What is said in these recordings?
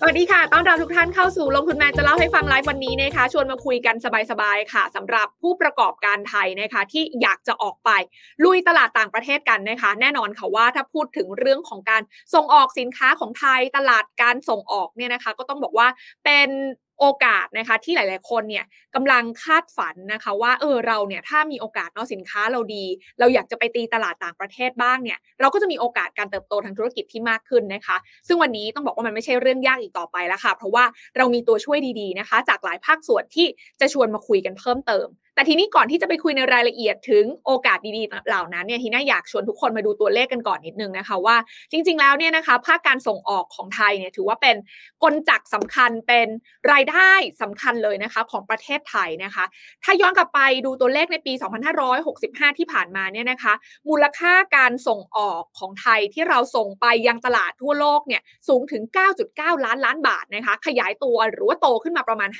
สวัสดีค่ะ ต้อนรับทุกท่านเข้าสู่ลงทุนแมนจะเล่าให้ฟังไลฟ์วันนี้นะคะ ชวนมาคุยกันสบายๆค่ะสำหรับผู้ประกอบการไทยนะคะ ที่อยากจะออกไป ลุยตลาดต่างประเทศกันนะคะ แน่นอนค่ะว่าถ้าพูดถึงเรื่องของการส่งออกสินค้าของไทยตลาดการส่งออกเนี่ยนะคะ ก็ต้องบอกว่าเป็น โอกาสนะคะที่หลาย ๆ คนเนี่ยกำลังคาดฝันนะคะว่าเออเราเนี่ยถ้ามีโอกาสเนาะสินค้าเราดี เราอยากจะไปตีตลาดต่างประเทศบ้างเนี่ยเราก็จะมีโอกาสการเติบโตทางธุรกิจที่มากขึ้นนะคะ ซึ่งวันนี้ต้องบอกว่ามันไม่ใช่เรื่องยากอีกต่อไปแล้วค่ะ เพราะว่าเรามีตัวช่วยดี ๆ นะคะ จากหลายภาคส่วนที่จะชวนมาคุยกันเพิ่มเติม แต่ทีนี้ก่อนที่จะไปคุยในรายละเอียดถึงโอกาสดีๆเหล่านั้นเนี่ยทีน่าอยากชวนทุกคนมาดูตัวเลขกันก่อนนิดนึงนะคะว่า จริง ๆ แล้วเนี่ยนะคะภาคการส่งออกของไทยเนี่ยถือว่าเป็นกลจักสำคัญเป็นรายได้สำคัญเลยนะคะของประเทศไทยนะคะ ถ้าย้อนกลับไปดูตัวเลขในปี 2565 ที่ผ่านมาเนี่ยนะคะ มูลค่าการส่งออกของไทยที่เราส่งไปยังตลาดทั่วโลกเนี่ยสูงถึง 9.9 ล้านล้านบาทนะคะขยายตัวหรือว่าโตขึ้นมาประมาณ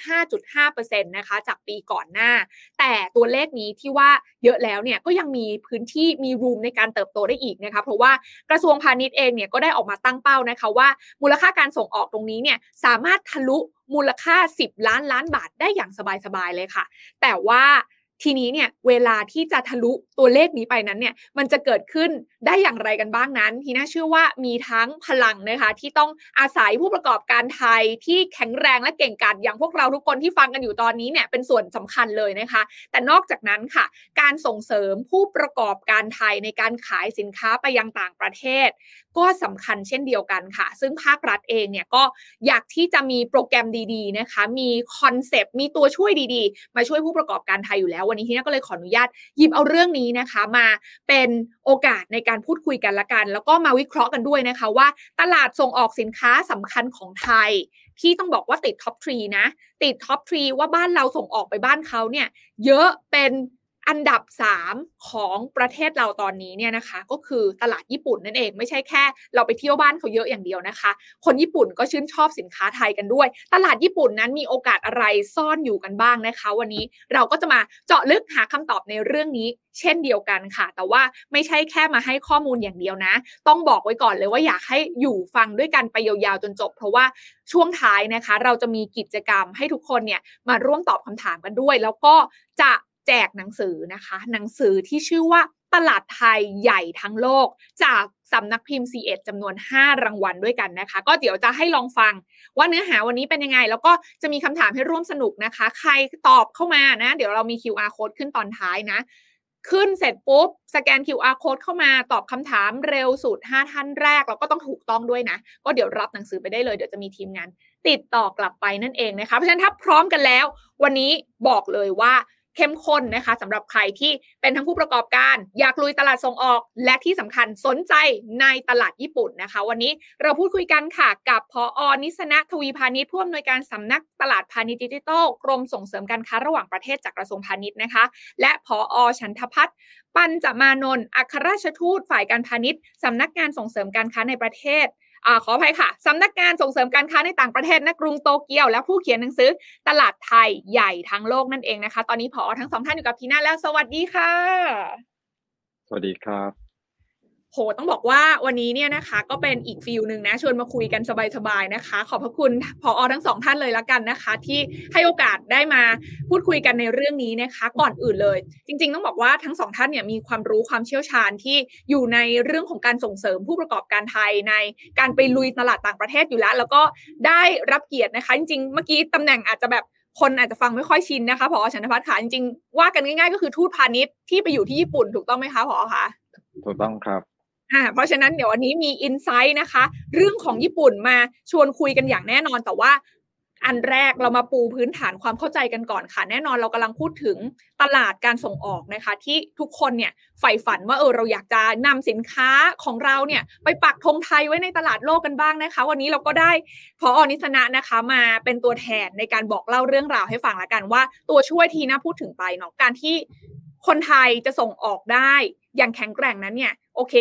5.5%นะคะจากปีก่อนหน้า แต่แต่ตัวเลขนี้ที่ว่าเยอะแล้วเนี่ยก็ยังมีพื้นที่มีรูมในการเติบโตได้อีกนะคะเพราะว่ากระทรวงพาณิชย์เองเนี่ยก็ได้ออกมาตั้งเป้านะคะว่า มูลค่าการส่งออกตรงนี้เนี่ยสามารถทะลุมูลค่า 10 ล้านล้านบาทได้อย่างสบายๆเลยค่ะ แต่ว่า ทีนี้เนี่ยเวลาที่จะทะลุตัวเลขนี้ไปนั้นเนี่ยมันจะเกิดขึ้นได้อย่างไรกันบ้างนั้น ทีน่าเชื่อว่ามีทั้งพลังนะคะที่ต้องอาศัยผู้ประกอบการไทยที่แข็งแรงและเก่งกาจอย่างพวกเราทุกคนที่ฟังกันอยู่ตอนนี้เนี่ยเป็นส่วนสำคัญเลยนะคะ แต่นอกจากนั้นค่ะ การส่งเสริมผู้ประกอบการไทยในการขายสินค้าไปยังต่างประเทศ ก็สำคัญเช่นเดียวกันค่ะ ซึ่งภาครัฐเองเนี่ยก็อยากที่จะมีโปรแกรมดี ๆนะคะ มีคอนเซปต์มีตัวช่วยดีๆ มาช่วยผู้ประกอบการไทยอยู่แล้ววันนี้ที่น่าก็เลยขออนุญาตหยิบเอาเรื่องนี้นะคะ มาเป็นโอกาสในการพูดคุยกันละกัน แล้วก็มาวิเคราะห์กันด้วยนะคะ ว่าตลาดส่งออกสินค้าสำคัญของไทย ที่ต้องบอกว่าติด top three นะ ติด top three ว่าบ้านเราส่งออกไปบ้านเขาเนี่ย เยอะเป็น อันดับ 3 ของประเทศเราตอนนี้เนี่ยนะคะ ก็คือตลาดญี่ปุ่นนั่นเอง ไม่ใช่แค่ เราไปเที่ยวบ้านเขาเยอะอย่างเดียวนะคะ คนญี่ปุ่นก็ชื่นชอบสินค้าไทยกันด้วย ตลาดญี่ปุ่นนั้นมีโอกาสอะไรซ่อนอยู่กันบ้างนะคะ วันนี้เราก็จะมาเจาะลึกหาคำตอบในเรื่องนี้ เช่นเดียวกันค่ะ แต่ว่าไม่ใช่แค่มาให้ข้อมูลอย่างเดียวนะ ต้องบอกไว้ก่อนเลยว่าอยากให้อยู่ฟังด้วยกันไปยาวๆจนจบ เพราะว่าช่วงท้ายนะคะ เราจะมีกิจกรรมให้ทุกคนเนี่ยมาร่วมตอบคำถามกันด้วย แล้วก็จะ แจกหนังสือนะคะ หนังสือที่ชื่อว่าตลาดไทยใหญ่ทั้งโลก จากสำนักพิมพ์ C1 จำนวน 5 รางวัลด้วยกันนะคะ ก็เดี๋ยวจะให้ลองฟังว่าเนื้อหาวันนี้เป็นยังไง แล้วก็จะมีคำถามให้ร่วมสนุกนะคะ ใครตอบเข้ามานะ เดี๋ยวเรามี QR code ขึ้นตอนท้ายนะขึ้นเสร็จปุ๊บ สแกน QR code เข้ามาตอบคำถามเร็วสุด 5 ท่านแรก แล้วก็ต้องถูกต้องด้วยนะ ก็เดี๋ยวรับหนังสือไปได้เลย เดี๋ยวจะมีทีมงาน ติดต่อกลับไปนั่นเองนะคะ เพราะฉะนั้นถ้าพร้อมกันแล้ว วันนี้บอกเลยว่า เข้มข้นนะคะสำหรับใครที่เป็นทั้งผู้ประกอบการ อยากลุยตลาดส่งออก และที่สำคัญสนใจในตลาดญี่ปุ่นนะคะ วันนี้เราพูดคุยกันค่ะกับผอ.อนิสนะทวีพาณิชย์ผู้อำนวยการสำนักตลาดพาณิชย์ดิจิทัลกรมส่งเสริมการค้าระหว่างประเทศจากกระทรวงพาณิชย์นะคะ และผอ.ชันทพัฒน์ปัญจมานนท์อัครราชทูตฝ่ายการพาณิชย์สำนักงานส่งเสริมการค้าในประเทศ อขออภัยค่ะสำนักงานส่งเสริมการค้าในต่างประเทศณ กรุงโตเกียว และผู้เขียนหนังสือตลาดไทยใหญ่ทั้งโลกนั่นเองนะคะ ตอนนี้พอทั้งสองท่านอยู่กับพีน่าแล้ว สวัสดีค่ะ สวัสดีครับ โหต้องบอกว่าวันนี้เนี่ยนะคะ ก็เป็นอีกฟิลหนึ่งนะชวนมาคุยกันสบายๆนะคะ ขอบพระคุณพออทั้งสองท่านเลยละกันนะคะ ที่ให้โอกาสได้มาพูดคุยกันในเรื่องนี้นะคะ ก่อนอื่นเลย จริง ๆ ต้องบอกว่าทั้งสองท่านเนี่ยมีความรู้ความเชี่ยวชาญที่อยู่ในเรื่องของการส่งเสริมผู้ประกอบการไทยในการไปลุยตลาดต่างประเทศอยู่แล้ว แล้วก็ได้รับเกียรตินะคะ จริงๆเมื่อกี้ตำแหน่งอาจจะแบบคนอาจจะฟังไม่ค่อยชินนะคะพอชนพัฒน์ค่ะจริงๆว่ากันง่าย ๆ ก็คือทูตพาณิชย์ที่ไปอยู่ที่ญี่ปุ่นถูกต้องไหมคะพอคะถูกต้องครับ อ่าเพราะฉะนั้นเดี๋ยววันนี้มีอินไซต์นะคะ เรื่องของญี่ปุ่นมาชวนคุยกันอย่างแน่นอนแต่ว่าอันแรกเรามาปูพื้นฐานความเข้าใจกันก่อนค่ะ แน่นอนเรากำลังพูดถึงตลาดการส่งออกนะคะ ที่ทุกคนเนี่ยใฝ่ฝันว่าเออเราอยากจะนำสินค้าของเราเนี่ย ไปปักธงไทยไว้ในตลาดโลกกันบ้างนะคะ วันนี้เราก็ได้พออนิสนะนะคะ มาเป็นตัวแทนในการบอกเล่าเรื่องราวให้ฟังละกันว่า ตัวช่วยทีน่าพูดถึงไปเนาะการที่คนไทยจะส่งออกได้อย่างแข็งแกร่งนั้นเนี่ยโอเค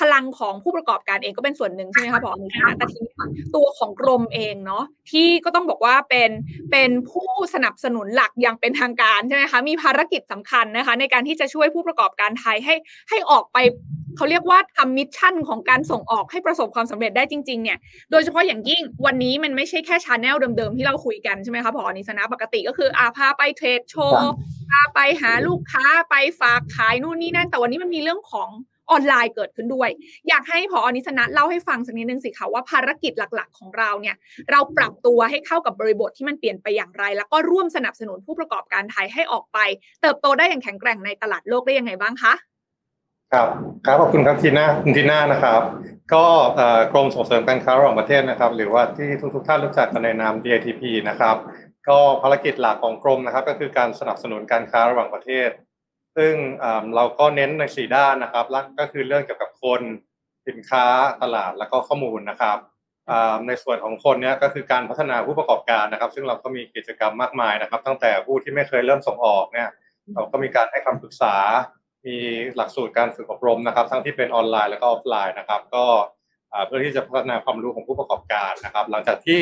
พลังของผู้ประกอบการเองก็เป็นส่วนหนึ่งใช่ไหมคะพออนุชาแต่ทีนี้ตัวของกรมเองเนาะที่ก็ต้องบอกว่าเป็นเป็นผู้สนับสนุนหลักอย่างเป็นทางการใช่ไหมคะมีภารกิจสำคัญนะคะ ในการที่จะช่วยผู้ประกอบการไทยให้ให้ออกไปเขาเรียกว่าทำ mission ของการส่งออกให้ประสบความสำเร็จได้จริงๆเนี่ยโดยเฉพาะอย่างยิ่งวันนี้มันไม่ใช่แค่ channel เดิมๆที่เราคุยกันใช่ไหมคะผอ.อนิสนะปกติก็คืออาพาไป trade show พาไปหาลูกค้าไปฝากขายนู่นนี่นั่นแต่วันนี้มันมีเรื่องของ ออนไลน์เกิดขึ้นด้วย อยากให้ผอ.อนิสนะเล่าให้ฟังสักนิดนึงสิคะว่าภารกิจหลักๆ ของเราเนี่ย เราปรับตัวให้เข้ากับบริบทที่มันเปลี่ยนไปอย่างไร แล้วก็ร่วมสนับสนุนผู้ประกอบการไทยให้ออกไป เติบโตได้อย่างแข็งแกร่งในตลาดโลกได้ยังไงบ้างคะครับครับขอบคุณครับทีน่าคุณทีน่านะครับ ก็กรมส่งเสริมการค้าระหว่างประเทศนะครับ หรือว่าที่ทุกๆท่านรู้จักกันในนาม DITP นะครับ ก็ภารกิจหลักของกรมนะครับ ก็คือการสนับสนุนการค้าระหว่างประเทศ ซึ่งเราก็เน้นในสี่ด้านนะครับก็คือเรื่องเกี่ยวกับคนสินค้าตลาดแล้วก็ข้อมูลนะครับในส่วนของคนเนี้ยก็คือการพัฒนาผู้ประกอบการนะครับ ซึ่งเราก็มีกิจกรรมมากมายนะครับ ตั้งแต่ผู้ที่ไม่เคยเริ่มส่งออกเนี่ยเราก็มีการให้คำปรึกษา มีหลักสูตรการฝึกอบรมนะครับ ทั้งที่เป็นออนไลน์แล้วก็ออฟไลน์นะครับ ก็เพื่อที่จะพัฒนาความรู้ของผู้ประกอบการนะครับ หลังจากที่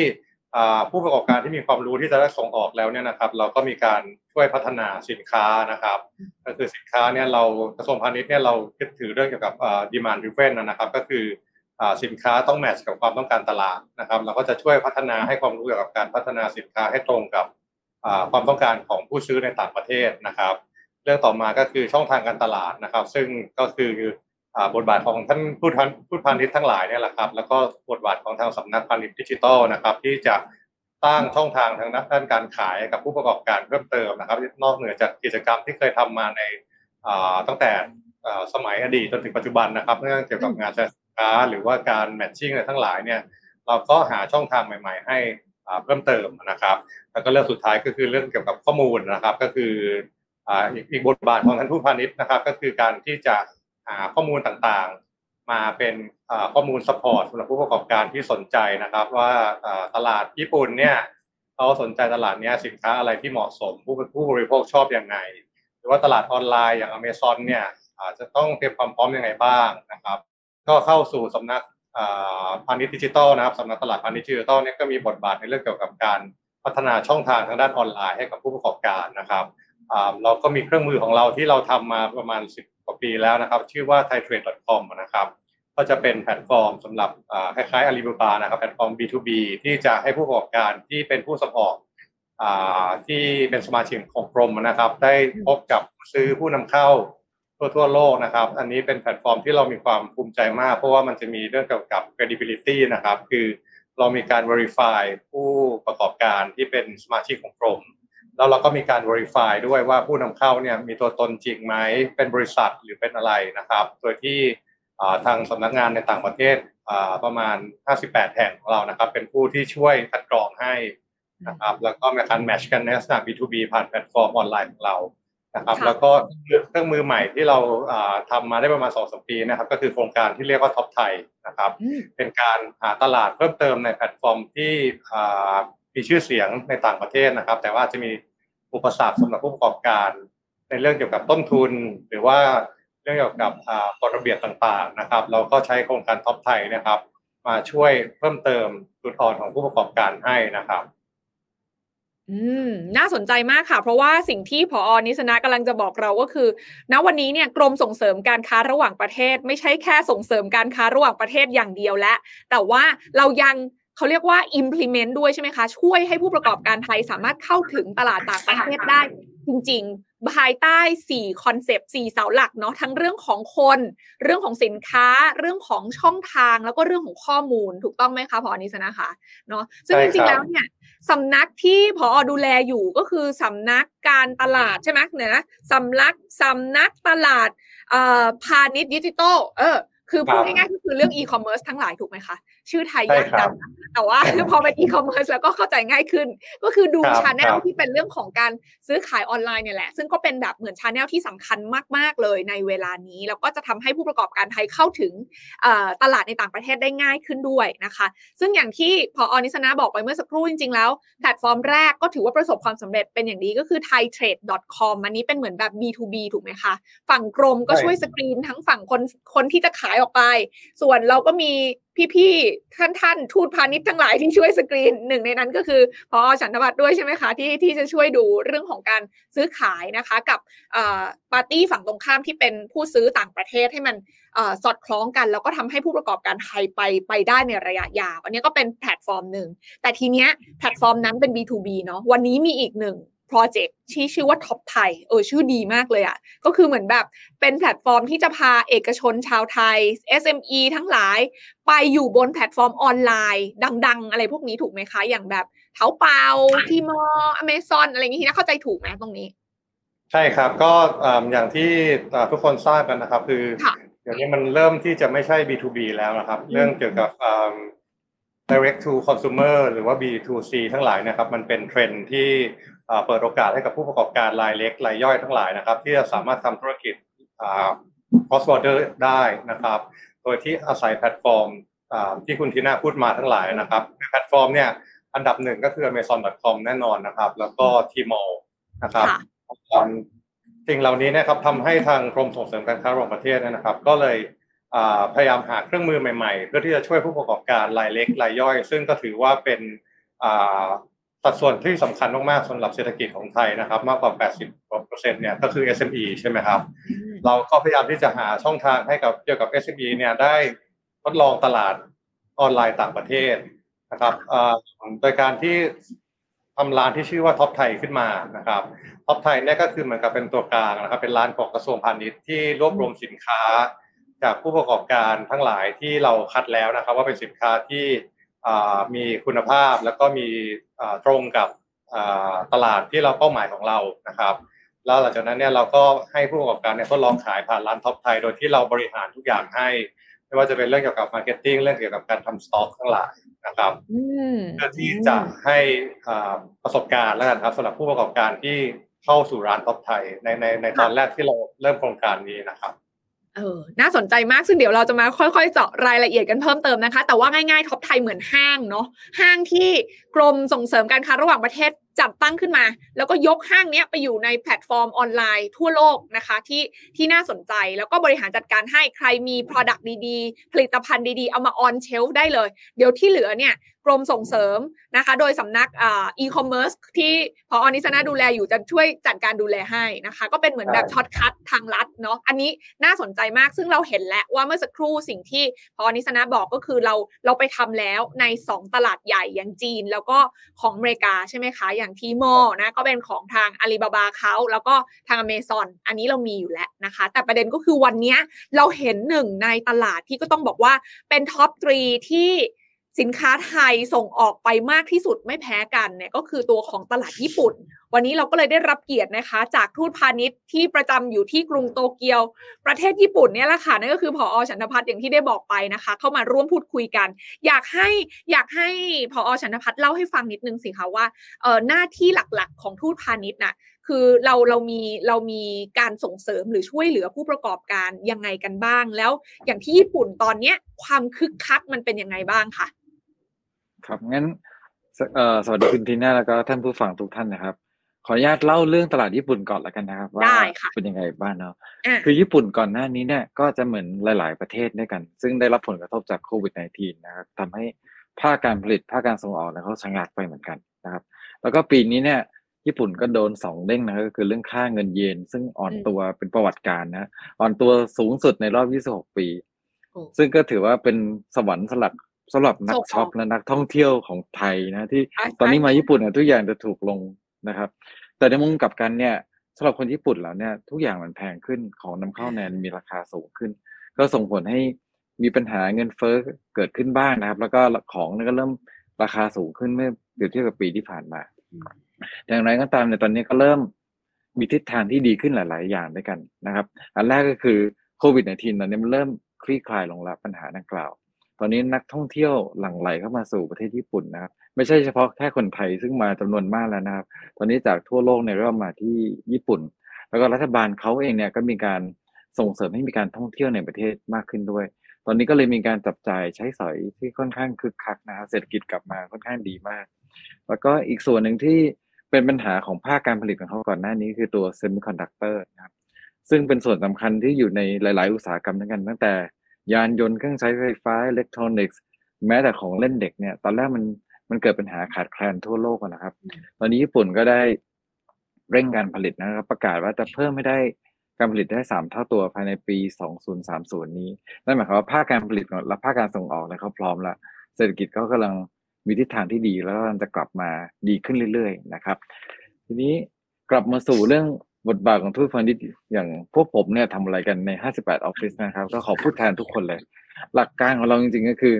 ผู้ประกอบการที่มีความรู้ที่จะได้ส่งออกแล้วเนี่ยนะครับ เราก็มีการช่วยพัฒนาสินค้านะครับ ก็คือสินค้าเนี่ยเรากระทรวงพาณิชย์เนี่ยเราคิดถือเรื่องเกี่ยวกับ demand driven นะครับ ก็คือสินค้าต้อง match กับความต้องการตลาดนะครับ เราก็จะช่วยพัฒนาให้ความรู้เกี่ยวกับการพัฒนาสินค้าให้ตรงกับความต้องการของผู้ซื้อในต่างประเทศนะครับ เรื่องต่อมาก็คือช่องทางการตลาดนะครับ ซึ่งก็คือ บทบาทของท่านผู้ทันผู้พาณิชย์ทั้งหลายเนี่ยแหละครับ แล้วก็บทบาทของทางสำนักพาณิชย์ดิจิทัลนะครับ ที่จะสร้างช่องทางทางด้านการขายกับผู้ประกอบการเพิ่มเติมนะครับ นอกเหนือจากกิจกรรมที่เคยทำมาในตั้งแต่สมัยอดีตจนถึงปัจจุบันนะครับเรื่องเกี่ยวกับงานสินค้าหรือว่าการแมทชิ่งอะไรทั้งหลายเนี่ยเราก็หาช่องทางใหม่ ๆ ให้เพิ่มเติมนะครับ แล้วก็เรื่องสุดท้ายก็คือเรื่องเกี่ยวกับข้อมูลนะครับ ก็คืออีกบทบาทของท่านทูตพาณิชย์นะครับ ก็คือการที่จะ หาข้อมูลต่างๆ มาเป็นข้อมูล support สำหรับผู้ประกอบการที่สนใจนะครับ ว่าตลาดญี่ปุ่นเนี่ยเขาสนใจตลาดนี้สินค้าอะไรที่เหมาะสม ผู้ผู้บริโภคชอบอย่างไง หรือว่าตลาดออนไลน์อย่างอเมซอนเนี่ยจะต้องเตรียมความพร้อมยังไงบ้างนะครับ ก็เข้าสู่สำนักพาณิชย์ดิจิทัลนะครับสำนักตลาดพาณิชย์ดิจิทัลเนี่ยก็มีบทบาทในเรื่องเกี่ยวกับการพัฒนาช่องทางทางด้านออนไลน์ให้กับผู้ประกอบการนะครับ เราก็มีเครื่องมือของเราที่เราทำมาประมาณ 10กว่าปีแล้วนะครับ ชื่อว่า thaitrade.com นะครับก็จะเป็นแพลตฟอร์มสำหรับคล้ายๆ Alibaba นะครับแพลตฟอร์ม B2B ที่จะให้ผู้ประกอบการที่เป็นผู้ส่งออกที่เป็นสมาชิกของกรมนะครับ ได้พบกับซื้อผู้นำเข้าทั่วทั่วโลกนะครับ อันนี้เป็นแพลตฟอร์มที่เรามีความภูมิใจมาก เพราะว่ามันจะมีเรื่องเกี่ยวกับ credibility นะครับ คือเรามีการ verify ผู้ประกอบการที่เป็นสมาชิกของกรม แล้วเราก็มีการ verify ด้วยว่าผู้นำเข้าเนี่ยมีตัวตนจริงไหมเป็นบริษัทหรือเป็นอะไรนะครับ โดยที่ทางสำนักงานในต่างประเทศประมาณ 58 แห่งของเรานะครับ เป็นผู้ที่ช่วยคัดกรองให้นะครับ แล้วก็มีการ match กันในลักษณะ B2B ผ่านแพลตฟอร์มออนไลน์ของเรานะครับ แล้วก็เครื่องมือใหม่ที่เราทำมาได้ประมาณ2อสปีนะครับ ก็คือโครงการที่เรียกว่า TOPTHAI นะครับ เป็นการหาตลาดเพิ่มเติมในแพลตฟอร์มที่ มีชื่อเสียงในต่างประเทศนะครับ แต่ว่าจะมีอุปสรรคสำหรับผู้ประกอบการ ในเรื่องเกี่ยวกับต้นทุน หรือว่าเรื่องเกี่ยวกับกฎระเบียบต่างๆนะครับ เราก็ใช้โครงการ TOPTHAI นะครับ มาช่วยเพิ่มเติมจุดอ่อนของผู้ประกอบการให้นะครับอืมน่าสนใจมากค่ะ เพราะว่าสิ่งที่ผอนิสนะกำลังจะบอกเราก็คือ ณวันนี้เนี่ยกรมส่งเสริมการค้าระหว่างประเทศ ไม่ใช่แค่ส่งเสริมการค้าระหว่างประเทศอย่างเดียวและ แต่ว่าเรายัง เขาเรียกว่า implement ด้วยใช่ไหมคะ ช่วยให้ผู้ประกอบการไทยสามารถเข้าถึงตลาดต่างประเทศได้จริงๆ ภายใต้ 4 คอนเซปต์ 4 เสาหลักเนาะทั้งเรื่องของคน เรื่องของสินค้า เรื่องของช่องทาง แล้วก็เรื่องของข้อมูลถูกต้องไหมคะผอ.นิสนะคะเนาะซึ่งจริงๆแล้วเนี่ยสำนักที่ ผอ.ดูแลอยู่ก็คือสำนักการตลาดใช่ไหมเนี่ยนะสำนักสำนักตลาดพาณิชย์ดิจิตอลเออ คือพูดง่ายๆก็คือเรื่องอีคอมเมิร์ซทั้งหลายถูกไหมคะ ชื่อไทยยากจังแต่ว่าพอเป็นอีคอมเมิร์ซแล้วก็เข้าใจง่ายขึ้น ก็คือดู channel ที่เป็นเรื่องของการซื้อขายออนไลน์เนี่ยแหละ ซึ่งก็เป็นแบบเหมือน channel ที่สำคัญมาก ๆ เลยในเวลานี้ แล้วก็จะทำให้ผู้ประกอบการไทยเข้าถึงตลาดในต่างประเทศได้ง่ายขึ้นด้วยนะคะ ซึ่งอย่างที่ผอ.นิสนาบอกไปเมื่อสักครู่จริง ๆ แล้วแพลตฟอร์มแรกก็ถือว่าประสบความสำเร็จเป็นอย่างดีก็คือ thaitrade.com อันนี้เป็นเหมือนแบบ B2B ถูกไหมคะ ฝั่งกรมก็ช่วยสกรีนทั้งฝั่งคนคนที่จะขายออกไป ส่วนเราก็มีพี่ๆท่านท่านๆ ทูตพาณิชย์ทั้งหลายที่ช่วยสกรีนหนึ่งในนั้นก็คือผอ.ฉันทวัฒน์ด้วยใช่ไหมคะที่ที่จะช่วยดูเรื่องของการซื้อขายนะคะ กับปาร์ตี้ฝั่งตรงข้ามที่เป็นผู้ซื้อต่างประเทศให้มันสอดคล้องกัน แล้วก็ทำให้ผู้ประกอบการไทยไปไปได้ในระยะยาว อันนี้ก็เป็นแพลตฟอร์มหนึ่งแต่ทีเนี้ยแพลตฟอร์มนั้นเป็น B2B เนาะวันนี้มีอีกหนึ่ง โปรเจกต์ที่ชื่อว่าท็อปไทยเออชื่อดีมากเลยอะ่ะ ก็คือเหมือนแบบเป็นแพลตฟอร์มที่จะพาเอกชนชาวไทย SME ทั้งหลาย ไปอยู่บนแพลตฟอร์มออนไลน์ ดัง ๆ อะไรพวกนี้ถูกไหมคะ อย่างแบบTaobao Tmall Amazon อะไรอย่างนี้นะเข้าใจถูกไหมตรงนี้ ใช่ครับก็อ่าอย่างที่อ่าทุกคนทราบกันนะครับ คือค่ะเดี๋ยวนี้มันเริ่มที่จะไม่ใช่ B2B แล้วนะครับ เรื่องเกี่ยวกับอ่า direct to consumer หรือว่า B2C ทั้งหลายนะครับ มันเป็นเทรนด์ที่อ่า เปิดโอกาสให้กับผู้ประกอบการรายเล็กรายย่อยทั้งหลายนะครับ ที่จะสามารถทำธุรกิจอ่า cross border ได้นะครับ โดยที่อาศัยแพลตฟอร์มอ่าที่คุณทีน่าพูดมาทั้งหลายนะครับในแพลตฟอร์มเนี่ยอันดับหนึ่งก็คือ amazon.com แน่นอนนะครับ แล้วก็ Tmall นะครับค่ะอืมสิ่งเหล่านี้นะครับทำให้ทางกรมส่งเสริมการค้าระหว่างประเทศเนยนะครับ ก็เลยอ่าพยายามหาเครื่องมือใหม่ๆ เพื่อที่จะช่วยผู้ประกอบการรายเล็กรายย่อย ซึ่งก็ถือว่าเป็นอ่า สัดส่วนที่สำคัญมากๆสำหรับเศรษฐกิจของไทยนะครับ มากกว่า 80กว่าเปอร์เซ็นต์เนี่ยก็คือ SME ใช่ไหมครับ เราก็พยายามที่จะหาช่องทางให้กับเกี่ยวกับ SME เนี่ยได้ทดลองตลาดออนไลน์ต่างประเทศนะครับอ่าโดยการที่ทำร้านที่ชื่อว่าท็อปไทยขึ้นมานะครับท็อปไทยเนี่ยก็คือเหมือนกับเป็นตัวกลางนะครับ เป็นร้านของกระทรวงพาณิชย์ที่รวบรวมสินค้า จากผู้ประกอบการทั้งหลายที่เราคัดแล้วนะครับ ว่าเป็นสินค้าที่อ่า มีคุณภาพแล้วก็มีอ่าตรงกับอ่าตลาดที่เราเป้าหมายของเรานะครับ แล้วหลังจากนั้นเนี่ยเราก็ให้ผู้ประกอบการเนี่ยทดลองขายผ่านร้านท็อปไทยโดยที่เราบริหารทุกอย่างให้ ไม่ว่าจะเป็นเรื่องเกี่ยวกับ marketing เรื่องเกี่ยวกับการทำสต็อกทั้งหลายนะครับอืมเพื่อที่จะให้อ่าประสบการณ์แล้วกันครับสำหรับผู้ประกอบการที่เข้าสู่ร้านท็อปไทยในในในตอนแรกที่เราเริ่มโครงการนี้นะครับ เออ น่าสนใจมาก ซึ่งเดี๋ยวเราจะมาค่อยๆ เจาะรายละเอียดกันเพิ่มเติมนะคะ แต่ว่าง่ายๆ ท็อปไทยเหมือนห้างเนาะ ห้างที่กรมส่งเสริมการค้าระหว่างประเทศ จัดตั้งขึ้นมา แล้วก็ยกห้างเนี้ยไปอยู่ในแพลตฟอร์มออนไลน์ทั่วโลกนะคะ ที่ที่น่าสนใจแล้วก็บริหารจัดการให้ใครมี Product ดีๆ ผลิตภัณฑ์ดีๆ เอามา on shelf ได้เลย เดี๋ยวที่เหลือเนี่ยกรมส่งเสริมนะคะ โดยสำนักอ่าอีคอมเมิร์ซที่ผอ.นิสนาดูแลอยู่จะช่วยจัดการดูแลให้นะคะ ก็เป็นเหมือนแบบใช่ shortcut ทางลัดเนาะอันนี้น่าสนใจมากซึ่งเราเห็นแล้วว่าเมื่อสักครู่สิ่งที่ผอ.นิสนาบอกก็คือเราเราไปทำแล้วใน 2 ตลาดใหญ่อย่างจีน แล้วก็ของอเมริกาใช่ไหมคะอย่าง Tmall นะก็เป็นของทางอาลีบาบาเขาแล้วก็ทางอเมซอนอันนี้เรามีอยู่แล้วนะคะ แต่ประเด็นก็คือวันนี้เราเห็นหนึ่งในตลาดที่ก็ต้องบอกว่าเป็น top three ที่ สินค้าไทยส่งออกไปมากที่สุดไม่แพ้กันเนี่ยก็คือตัวของตลาดญี่ปุ่น วันนี้เราก็เลยได้รับเกียรตินะคะ จากทูตพาณิชย์ที่ประจำอยู่ที่กรุงโตเกียว ประเทศญี่ปุ่นเนี่ยแหละค่ะนั่นก็คือผอฉันทพัฒน์อย่างที่ได้บอกไปนะคะ เข้ามาร่วมพูดคุยกัน อยากให้อยากให้ผอฉันทพัฒน์เล่าให้ฟังนิดนึงสิคะว่าเออหน้าที่หลักๆ ของทูตพาณิชย์น่ะคือเราเรามีเรามีการส่งเสริมหรือช่วยเหลือผู้ประกอบการยังไงกันบ้าง แล้วอย่างที่ญี่ปุ่นตอนเนี้ยความคึกคักมันเป็นยังไงบ้างคะ ครับงั้นสเอ่อสวัสดีคุณทีน่าแล้วก็ท่านผู้ฟังทุกท่านนะครับ ขออนุญาตเล่าเรื่องตลาดญี่ปุ่นก่อนแล้วกันนะครับ ว่าได้ค่ะเป็นยังไงบ้างเนาะอะคือญี่ปุ่นก่อนหน้านี้เนี่ยก็จะเหมือนหลาย ๆ ประเทศด้วยกัน ซึ่งได้รับผลกระทบจากโควิด -19 นะครับทำให้ภาคการผลิตภาคการส่งออกเนี่ยเขาชะงักไปเหมือนกันนะครับ แล้วก็ปีนี้เนี่ยญี่ปุ่นก็โดนสองเด้งนะครับก็คือเรื่องค่าเงินเยน ซึ่งอ่อนตัวเป็นประวัติการณ์นะอ่อนตัวสูงสุดในรอบ 26 ปีโอ้ซึ่งก็ถือว่าเป็นสวรรค์สลัก สำหรับนักส่งออกช็อปและนักท่องเที่ยวของไทยนะ ที่ใช่ตอนนี้ใช่มาญี่ปุ่นเนี่ยทุกอย่างจะถูกลงนะครับ แต่ในมุมกลับกันเนี่ยสำหรับคนญี่ปุ่นแล้วเนี่ยทุกอย่างมันแพงขึ้นของนำเข้าแนนมีราคาสูงขึ้น ก็ส่งผลให้มีปัญหาเงินเฟ้อเกิดขึ้นบ้างนะครับ แล้วก็ของเนี่ยก็เริ่มราคาสูงขึ้นเมื่อเปรียบเทียบกับปีที่ผ่านมา อย่างไรก็ตามในยตอนนี้ก็เริ่มมีทิศทางที่ดีขึ้นหลาย ๆ อย่างด้วยกันนะครับ อันแรกก็คือโควิด -19 ตอนนี้มันเริ่มคลี่คลายลงแล้วปัญหาดังกล่าว ตอนนี้นักท่องเที่ยวหลั่งไหลเข้ามาสู่ประเทศญี่ปุ่นนะครับ ไม่ใช่เฉพาะแค่คนไทยซึ่งมาจำนวนมากแล้วนะครับ ตอนนี้จากทั่วโลกเนี่ยเริ่มมาที่ญี่ปุ่น แล้วก็รัฐบาลเขาเองเนี่ยก็มีการส่งเสริมให้มีการท่องเที่ยวในประเทศมากขึ้นด้วย ตอนนี้ก็เลยมีการจับจ่ายใช้สอยที่ค่อนข้างคึกคักนะครับเศรษฐกิจกลับมาค่อนข้างดีมาก แล้วก็อีกส่วนหนึ่งที่เป็นปัญหาของภาคการผลิตของเขาก่อนหน้านี้คือตัวเซมิคอนดักเตอร์นะครับซึ่งเป็นส่วนสำคัญที่อยู่ในหลาย ๆ อุตสาหกรรมทั้งกันตั้งแต่ ยานยนต์เครื่องใช้ไฟฟ้าอิเล็กทรอนิกส์แม้แต่ของเล่นเด็กเนี่ย ตอนแรกมันมันเกิดปัญหาขาดแคลนทั่วโลกอะนะครับ ตอนนี้ญี่ปุ่นก็ได้เร่งการผลิตนะครับ ประกาศว่าจะเพิ่มไม่ได้การผลิตได้สามเท่าตัวภายในปี 2030 นี้ นั่นหมายความว่าภาคการผลิตและภาคการส่งออกเนี่ยเขาพร้อมแล้วเศรษฐกิจเขากำลังมีทิศทางที่ดีแล้วก็จะกลับมาดีขึ้นเรื่อย ๆ นะครับ ทีนี้กลับมาสู่เรื่อง บทบาทของทูตพาณิชย์อย่างพวกผมเนี่ยทำอะไรกันใน 58 ออฟฟิศนะครับ ก็ขอพูดแทนทุกคนเลย หลักการของเราจริงๆก็คือ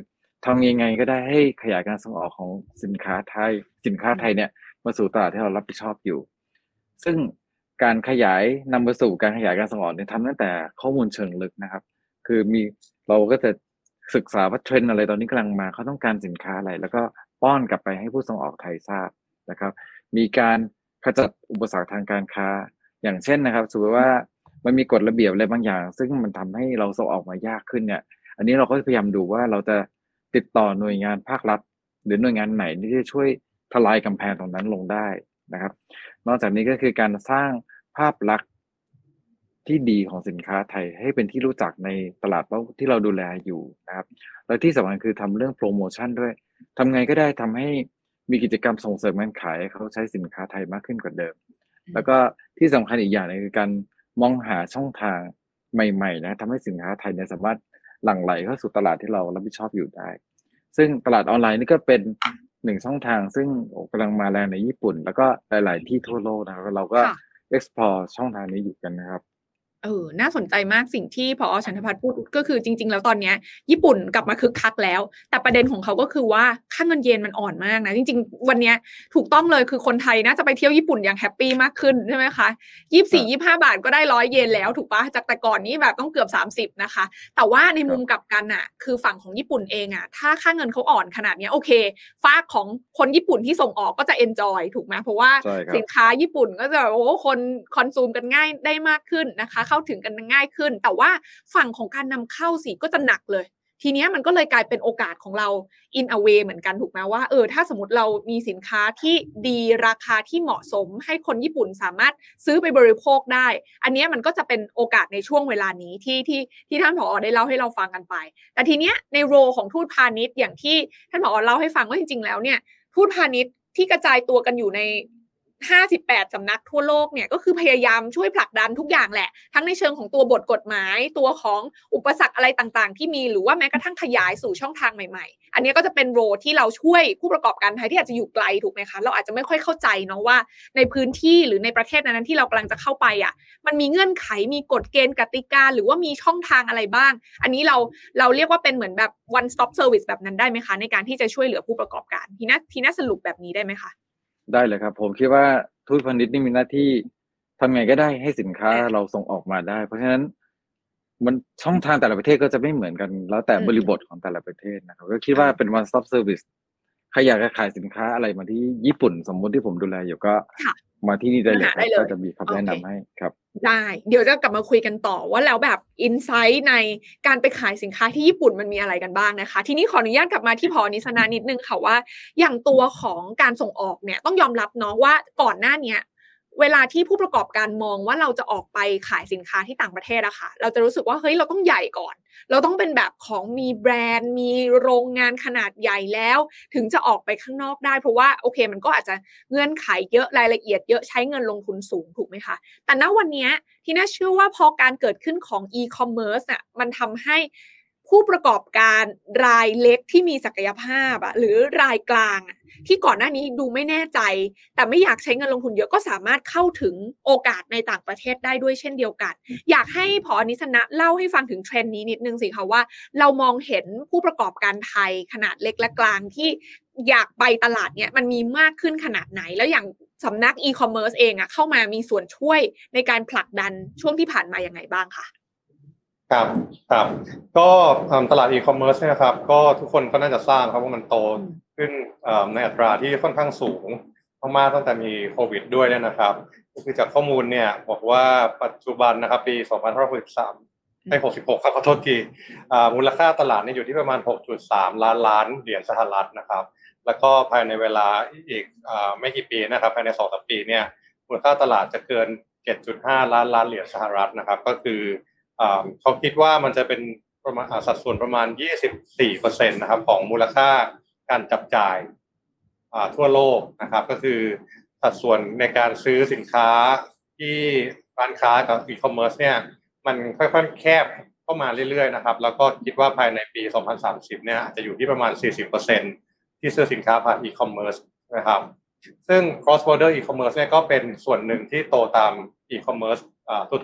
ทำยังไงก็ได้ให้ขยายการส่งออกของสินค้าไทย สินค้าไทยเนี่ยมาสู่ตลาดที่เรารับผิดชอบอยู่ ซึ่งการขยายนำมาสู่การขยายการส่งออกเนี่ยทำตั้งแต่ข้อมูลเชิงลึกนะครับ คือมีเราก็จะศึกษาว่าเทรนอะไรตอนนี้กำลังมาเขาต้องการสินค้าอะไร แล้วก็ป้อนกลับไปให้ผู้ส่งออกไทยทราบนะครับ มีการขจัดอุปสรรคทางการค้า อย่างเช่นนะครับสมมติว่ามันมีกฎระเบียบอะไรบางอย่าง ซึ่งมันทำให้เราส่งออกมายากขึ้นเนี่ย อันนี้เราก็พยายามดูว่าเราจะติดต่อหน่วยงานภาครัฐ หรือหน่วยงานไหนที่จะช่วยทลายกำแพงตรงนั้นลงได้นะครับ นอกจากนี้ก็คือการสร้างภาพลักษณ์ที่ดีของสินค้าไทยให้เป็นที่รู้จักในตลาดที่เราดูแลอยู่นะครับ และที่สำคัญคือทำเรื่องโปรโมชั่นด้วยทำไงก็ได้ทำให้มีกิจกรรมส่งเสริมการขายเขาใช้สินค้าไทยมากขึ้นกว่าเดิม แล้วก็ที่สำคัญอีกอย่างนึงคือการมองหาช่องทางใหม่ๆนะทำให้สินค้าไทยเนี่ยสามารถหลั่งไหลเข้าสู่ตลาดที่เรารับผิดชอบอยู่ได้ ซึ่งตลาดออนไลน์นี่ก็เป็นหนึ่งช่องทาง ซึ่งกำลังมาแรงในญี่ปุ่น แล้วก็หลาย ๆ ที่ทั่วโลกนะครับเราก็ explore ช่องทางนี้อยู่กันนะครับ เออ น่าสนใจมากสิ่งที่พอชันทพัฒน์พูดก็คือจริง ๆ แล้วตอนเนี้ยญี่ปุ่นกลับมาคึกคักแล้ว แต่ประเด็นของเขาก็คือว่าค่าเงินเยนมันอ่อนมากนะ จริง ๆ วันเนี้ยถูกต้องเลยคือคนไทยน่าจะไปเที่ยวญี่ปุ่นอย่างแฮปปี้มากขึ้นใช่ไหมคะยี่สี่ยี่ห้าบาทก็ได้ร้อยเยนแล้วถูกปะจากแต่ก่อนนี้แบบต้องเกือบสามสิบนะคะ แต่ว่าในมุมกลับกันอะคือฝั่งของญี่ปุ่นเองอะถ้าค่าเงินเขาอ่อนขนาดเนี้ยโอเคฝากของคนญี่ปุ่นที่ส่งออกก็จะเอนจอยถูกไหมเพราะว่าสินค้าญี่ปุ่นก็จะโอ้คนคอนซูมกันง่ายได้มากขึ้นนะคะเข้าถึงกันง่ายขึ้น แต่ว่าฝั่งของการนำเข้าสิก็จะหนักเลย ทีนี้มันก็เลยกลายเป็นโอกาสของเรา in a way เหมือนกันถูกไหมว่าเออถ้าสมมติเรามีสินค้าที่ดีราคาที่เหมาะสม ให้คนญี่ปุ่นสามารถซื้อไปบริโภคได้ อันนี้มันก็จะเป็นโอกาสในช่วงเวลานี้ที่ที่ที่ท่านผอได้เล่าให้เราฟังกันไป แต่ทีเนี้ยในโรของทูตพาณิชย์อย่างที่ท่านผอเล่าให้ฟังว่าจริงๆแล้วเนี่ยทูตพาณิชย์ที่กระจายตัวกันอยู่ใน 58 สำนักทั่วโลกเนี่ยก็คือพยายามช่วยผลักดันทุกอย่างแหละ ทั้งในเชิงของตัวบทกฎหมาย ตัวของอุปสรรคอะไรต่างๆ ที่มีหรือว่าแม้กระทั่งขยายสู่ช่องทางใหม่ๆ อันนี้ก็จะเป็นโรที่เราช่วยผู้ประกอบการไทยที่อาจจะอยู่ไกลถูกไหมคะเราอาจจะไม่ค่อยเข้าใจเนาะว่า ในพื้นที่หรือในประเทศนั้นที่เรากำลังจะเข้าไปอะมันมีเงื่อนไขมีกฎเกณฑ์กติกาหรือว่ามีช่องทางอะไรบ้าง อันนี้เราเราเรียกว่าเป็นเหมือนแบบ one stop service แบบนั้นได้ไหมคะ ในการที่จะช่วยเหลือผู้ประกอบการทีน่าทีน่าสรุปแบบนี้ได้ไหมคะ ได้เลยครับ ผมคิดว่าทูตพาณิชย์นี่มีหน้าที่ทำไงก็ได้ให้สินค้าเราส่งออกมาได้ เพราะฉะนั้นมันช่องทางแต่ละประเทศก็จะไม่เหมือนกัน แล้วแต่บริบทของแต่ละประเทศนะครับก็คิดว่าเป็น one stop service ใครอยากจะขายสินค้าอะไรมาที่ญี่ปุ่น สมมุติที่ผมดูแลอยู่ก็มาที่นี่ได้เลยครับก็จะมีคำแนะนำให้ครับ ได้ เดี๋ยวจะกลับมาคุยกันต่อว่าแล้วแบบอินไซต์ในการไปขายสินค้าที่ญี่ปุ่นมันมีอะไรกันบ้างนะคะ ทีนี้ขออนุญาตกลับมาที่พอนิสนานิดนึงค่ะว่า อย่างตัวของการส่งออกเนี่ยต้องยอมรับเนาะว่าก่อนหน้าเนี้ย เวลาที่ผู้ประกอบการมองว่าเราจะออกไปขายสินค้าที่ต่างประเทศอะค่ะ เราจะรู้สึกว่าเฮ้ยเราต้องใหญ่ก่อน เราต้องเป็นแบบของมีแบรนด์ มีโรงงานขนาดใหญ่แล้ว ถึงจะออกไปข้างนอกได้ เพราะว่าโอเค มันก็อาจจะเงื่อนไขเยอะรายละเอียดเยอะใช้เงินลงทุนสูงถูกไหมคะ แต่ณวันนี้ที่น่าเชื่อว่าพอการเกิดขึ้นของอีคอมเมิร์ซอะมันทำให้ ผู้ประกอบการรายเล็กที่มีศักยภาพอะหรือรายกลางอะที่ก่อนหน้านี้ดูไม่แน่ใจ แต่ไม่อยากใช้เงินลงทุนเยอะก็สามารถเข้าถึงโอกาสในต่างประเทศได้ด้วยเช่นเดียวกัน อยากให้พอนิสนะเล่าให้ฟังถึงเทรนด์นี้นิดนึงสิคะว่า เรามองเห็นผู้ประกอบการไทยขนาดเล็กและกลางที่อยากไปตลาดเนี้ยมันมีมากขึ้นขนาดไหน แล้วอย่างสำนักอีคอมเมิร์ซเองอะเข้ามามีส่วนช่วยในการผลักดันช่วงที่ผ่านมาอย่างไงบ้างคะ ครับครับก็ตลาดอีคอมเมิร์ซเนี่ยครับก็ทุกคนก็น่าจะทราบครับว่ามันโตขึ้นในอัตราที่ค่อนข้างสูงมากๆตั้งแต่มีโควิดด้วยเนี่ยนะครับก็คือจากข้อมูลเนี่ยบอกว่าปัจจุบันนะครับปี 2563ให้66 ครับขอโทษทีมูลค่าตลาดนี่อยู่ที่ประมาณ 6.3 ล้านล้านเหรียญสหรัฐนะครับ แล้วก็ภายในเวลาอีกไม่กี่ปีนะครับภายใน2อสปีเนี่ยมูลค่าตลาดจะเกิน 7.5 ล้านล้านเหรียญสหรัฐนะครับ ก็คือ เขาคิดว่ามันจะเป็นประมาณสัดส่วนประมาณ 24%นะครับ ของมูลค่าการจับจ่ายทั่วโลกนะครับ ก็คือสัดส่วนในการซื้อสินค้าที่ร้านค้ากับอีคอมเมิร์ซเนี่ย มันค่อยๆแคบเข้ามาเรื่อยๆนะครับ แล้วก็คิดว่าภายในปี 2030 เนี่ยอาจจะอยู่ที่ประมาณ 40%ที่ซื้อสินค้าผ่านอีคอมเมิร์ซนะครับ ซึ่ง cross border e-commerce เนี่ยก็เป็นส่วนหนึ่งที่โตตาม e-commerce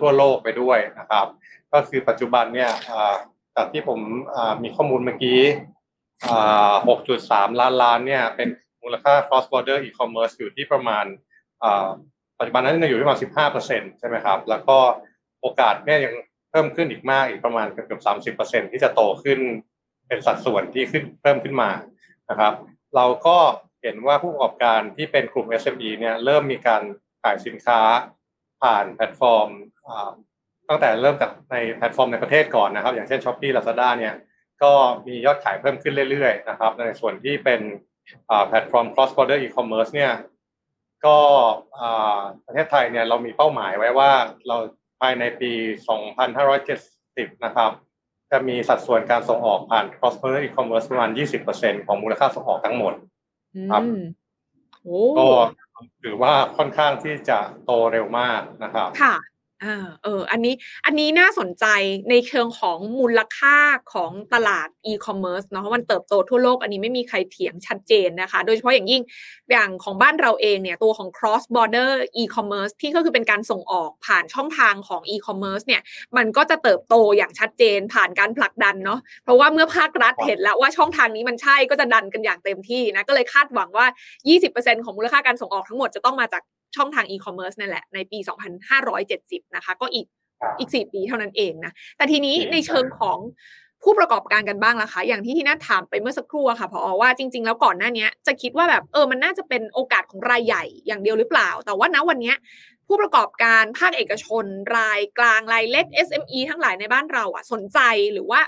ทั่วโลกไปด้วยนะครับ ก็คือปัจจุบันเนี่ยจากที่ผมมีข้อมูลเมื่อกี้ 6.3 ล้านล้านเนี่ยเป็นมูลค่า cross border e-commerce อยู่ที่ประมาณปัจจุบันนั้นอยู่ที่ประมาณ 15%ใช่ไหมครับ แล้วก็โอกาสเนี่ยยังเพิ่มขึ้นอีกมากอีกประมาณเกือบ30%ที่จะโตขึ้นเป็นสัดส่วนที่ขึ้นเพิ่มขึ้นมานะครับ เราก็เห็นว่าผู้ประกอบการที่เป็นกลุ่ม SME เนี่ยเริ่มมีการขายสินค้า ผ่านแพลตฟอร์มตั้งแต่เริ่มจากในแพลตฟอร์มในประเทศก่อนนะครับ อย่างเช่น Shopee Lazada เนี่ยก็มียอดขายเพิ่มขึ้นเรื่อยๆนะครับ ในส่วนที่เป็นแพลตฟอร์ม cross border e-commerce เนี่ยก็ประเทศไทยเนี่ยเรามีเป้าหมายไว้ว่าเราภายในปี 2570 นะครับ จะมีสัดส่วนการส่งออกผ่าน cross border e-commerce ประมาณ 20%ของมูลค่าส่งออกทั้งหมดครับก็ ถือว่าค่อนข้างที่จะโตเร็วมากนะครับ ค่ะ อ่าเออ อันนี้อันนี้น่าสนใจในเชิงของมูลค่าของตลาดอีคอมเมิร์ซเนาะมันเติบโตทั่วโลกอันนี้ไม่มีใครเถียงชัดเจนนะคะ โดยเฉพาะอย่างยิ่งอย่างของบ้านเราเองเนี่ยตัวของ cross border e-commerce ที่ก็คือเป็นการส่งออกผ่านช่องทางของ e-commerce เนี่ยมันก็จะเติบโตอย่างชัดเจนผ่านการผลักดันเนาะเพราะว่าเมื่อภาครัฐเห็นแล้วว่าช่องทางนี้มันใช่ก็จะดันกันอย่างเต็มที่นะก็เลยคาดหวังว่า 20%ของมูลค่าการส่งออกทั้งหมดจะต้องมาจาก ช่องทางอีคอมเมิร์ซนั่นแหละในปี 2570 นะคะ ก็อีกอีก 4 ปีเท่านั้นเองนะ แต่ทีนี้ในเชิงของผู้ประกอบการกันบ้างล่ะคะ อย่างที่ที่น่าถามไปเมื่อสักครู่ค่ะพอว่าจริง ๆ แล้วก่อนหน้านี้จะคิดว่าแบบเออมันน่าจะเป็นโอกาสของรายใหญ่อย่างเดียวหรือเปล่า แต่ว่าณวันนี้ผู้ประกอบการภาคเอกชน รายกลางรายเล็ก SME ทั้งหลายในบ้านเราอะสนใจหรือว่า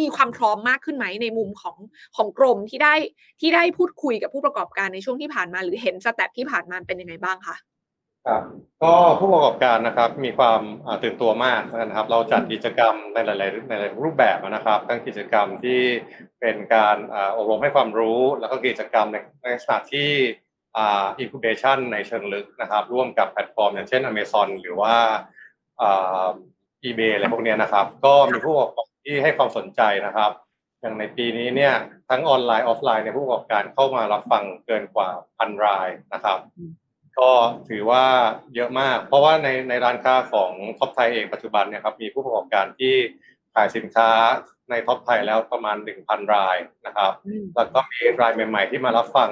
มีความพร้อมมากขึ้นไหมในมุมของของกรมที่ได้ที่ได้พูดคุยกับผู้ประกอบการในช่วงที่ผ่านมา หรือเห็นสแตทที่ผ่านมาเป็นยังไงบ้างคะ ครับก็ผู้ประกอบการนะครับมีความตื่นตัวมากนะครับ เราจัดกิจกรรมในหลายๆในหลายรูปแบบนะครับทั้งกิจกรรมที่เป็นการอบรมให้ความรู้ แล้วก็กิจกรรมในในสถานที่ incubation ในเชิงลึกนะครับ ร่วมกับแพลตฟอร์ม อย่างเช่น Amazon หรือว่า eBay อะไรพวกนี้นะครับ ก็มีผู้ประกอบที่ให้ความสนใจนะครับ อย่างในปีนี้เนี่ยทั้งออนไลน์ออฟไลน์ในผู้ประกอบการเข้ามารับฟังเกินกว่าพันรายนะครับ ก็ถือว่าเยอะมาก เพราะว่าในในร้านค้าของท็อปไทยเองปัจจุบันเนี่ยครับมีผู้ประกอบการที่ขายสินค้าในท็อปไทยแล้วประมาณ 1,000 รายนะครับ แล้วก็มีรายใหม่ ๆ ที่มารับฟัง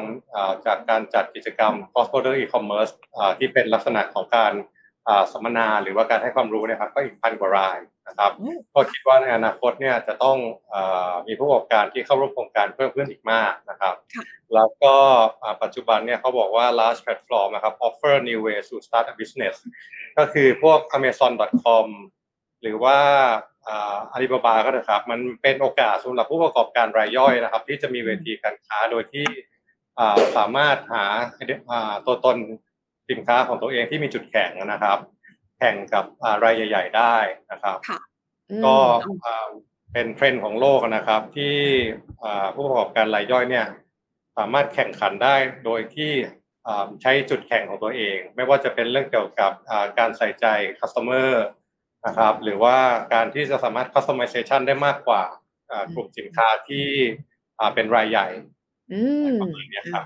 จากการจัดกิจกรรม cross border e-commerce ที่เป็นลักษณะของการ สัมมนาหรือว่าการให้ความรู้นะครับก็อีกพันกว่ารายนะครับก็คิดว่าในอนาคตเนี่ยจะต้องอมีผู้ประกอบการที่เข้าร่วมโครงการเพิ่มขึ้นอีกมากนะครับแล้วก็ปัจจุบันเนี่ยเขาบอกว่า large platform นะครับ offer new ways to start a business ก็คือพวก amazon.com หรือว่าอาลีบาบาก็นะครับ มันเป็นโอกาสสำหรับผู้ประกอบการรายย่อยนะครับ ที่จะมีเวทีการค้าโดยที่สามารถหาตัวตน สินค้าของตัวเองที่มีจุดแข็งนะครับ แข่งกับรายใหญ่ ๆ ได้นะครับก็เป็นเทรนด์ของโลกนะครับที่ผู้ประกอบการรายย่อยเนี่ยสามารถแข่งขันได้โดยที่ใช้จุดแข่งของตัวเอง ไม่ว่าจะเป็นเรื่องเกี่ยวกับการใส่ใจ customer นะครับหรือว่าการที่จะสามารถ customization ได้มากกว่ากลุ่มสินค้าที่เป็นรายใหญ่ประมาณนี้ครับ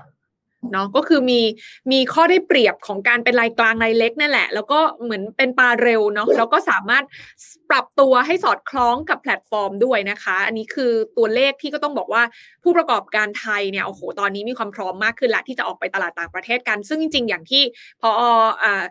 เนาะก็คือมีมีข้อได้เปรียบของการเป็นรายกลางรายเล็กนั่นแหละ แล้วก็เหมือนเป็นปลาเร็วเนาะแล้วก็สามารถปรับตัวให้สอดคล้องกับแพลตฟอร์มด้วยนะคะ อันนี้คือตัวเลขที่ก็ต้องบอกว่าผู้ประกอบการไทยเนี่ยโอ้โหตอนนี้มีความพร้อมมากขึ้นละที่จะออกไปตลาดต่างประเทศกัน ซึ่งจริงๆอย่างที่ผอ.อ่า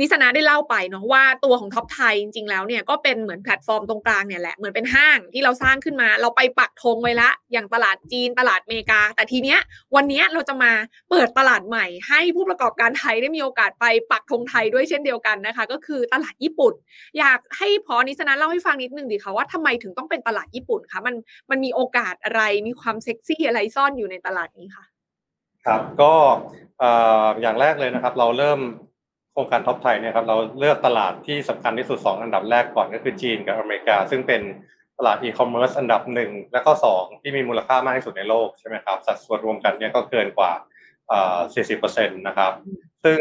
นิสนาได้เล่าไปเนาะว่าตัวของท็อปไทยจริงๆแล้วเนี่ยก็เป็นเหมือนแพลตฟอร์มตรงกลางเนี่ยแหละเหมือนเป็นห้างที่เราสร้างขึ้นมา เราไปปักธงไว้ละ อย่างตลาดจีนตลาดอเมริกา แต่ทีเนี้ยวันเนี้ยเราจะมาเปิดตลาดใหม่ ให้ผู้ประกอบการไทยได้มีโอกาสไปปักธงไทยด้วยเช่นเดียวกันนะคะ ก็คือตลาดญี่ปุ่น อยากให้ผอ.นิสนาเล่าให้ฟังนิดนึงดิค่ะว่าทำไมถึงต้องเป็นตลาดญี่ปุ่นคะมันมันมีโอกาสอะไรมีความเซ็กซี่อะไรซ่อนอยู่ในตลาดนี้คะครับก็อย่างแรกเลยนะครับ เราเริ่ม โครงการ TOPTHAI เนี่ยครับเราเลือกตลาดที่สำคัญที่สุด 2 อันดับแรกก่อนก็คือจีนกับอเมริกา ซึ่งเป็นตลาดอีคอมเมิร์ซอันดับหนึ่งและก็สองที่มีมูลค่ามากที่สุดในโลกใช่ไหมครับสัดส่วนรวมกันเนี่ยก็เกินกว่า 40%นะครับ ซึ่ง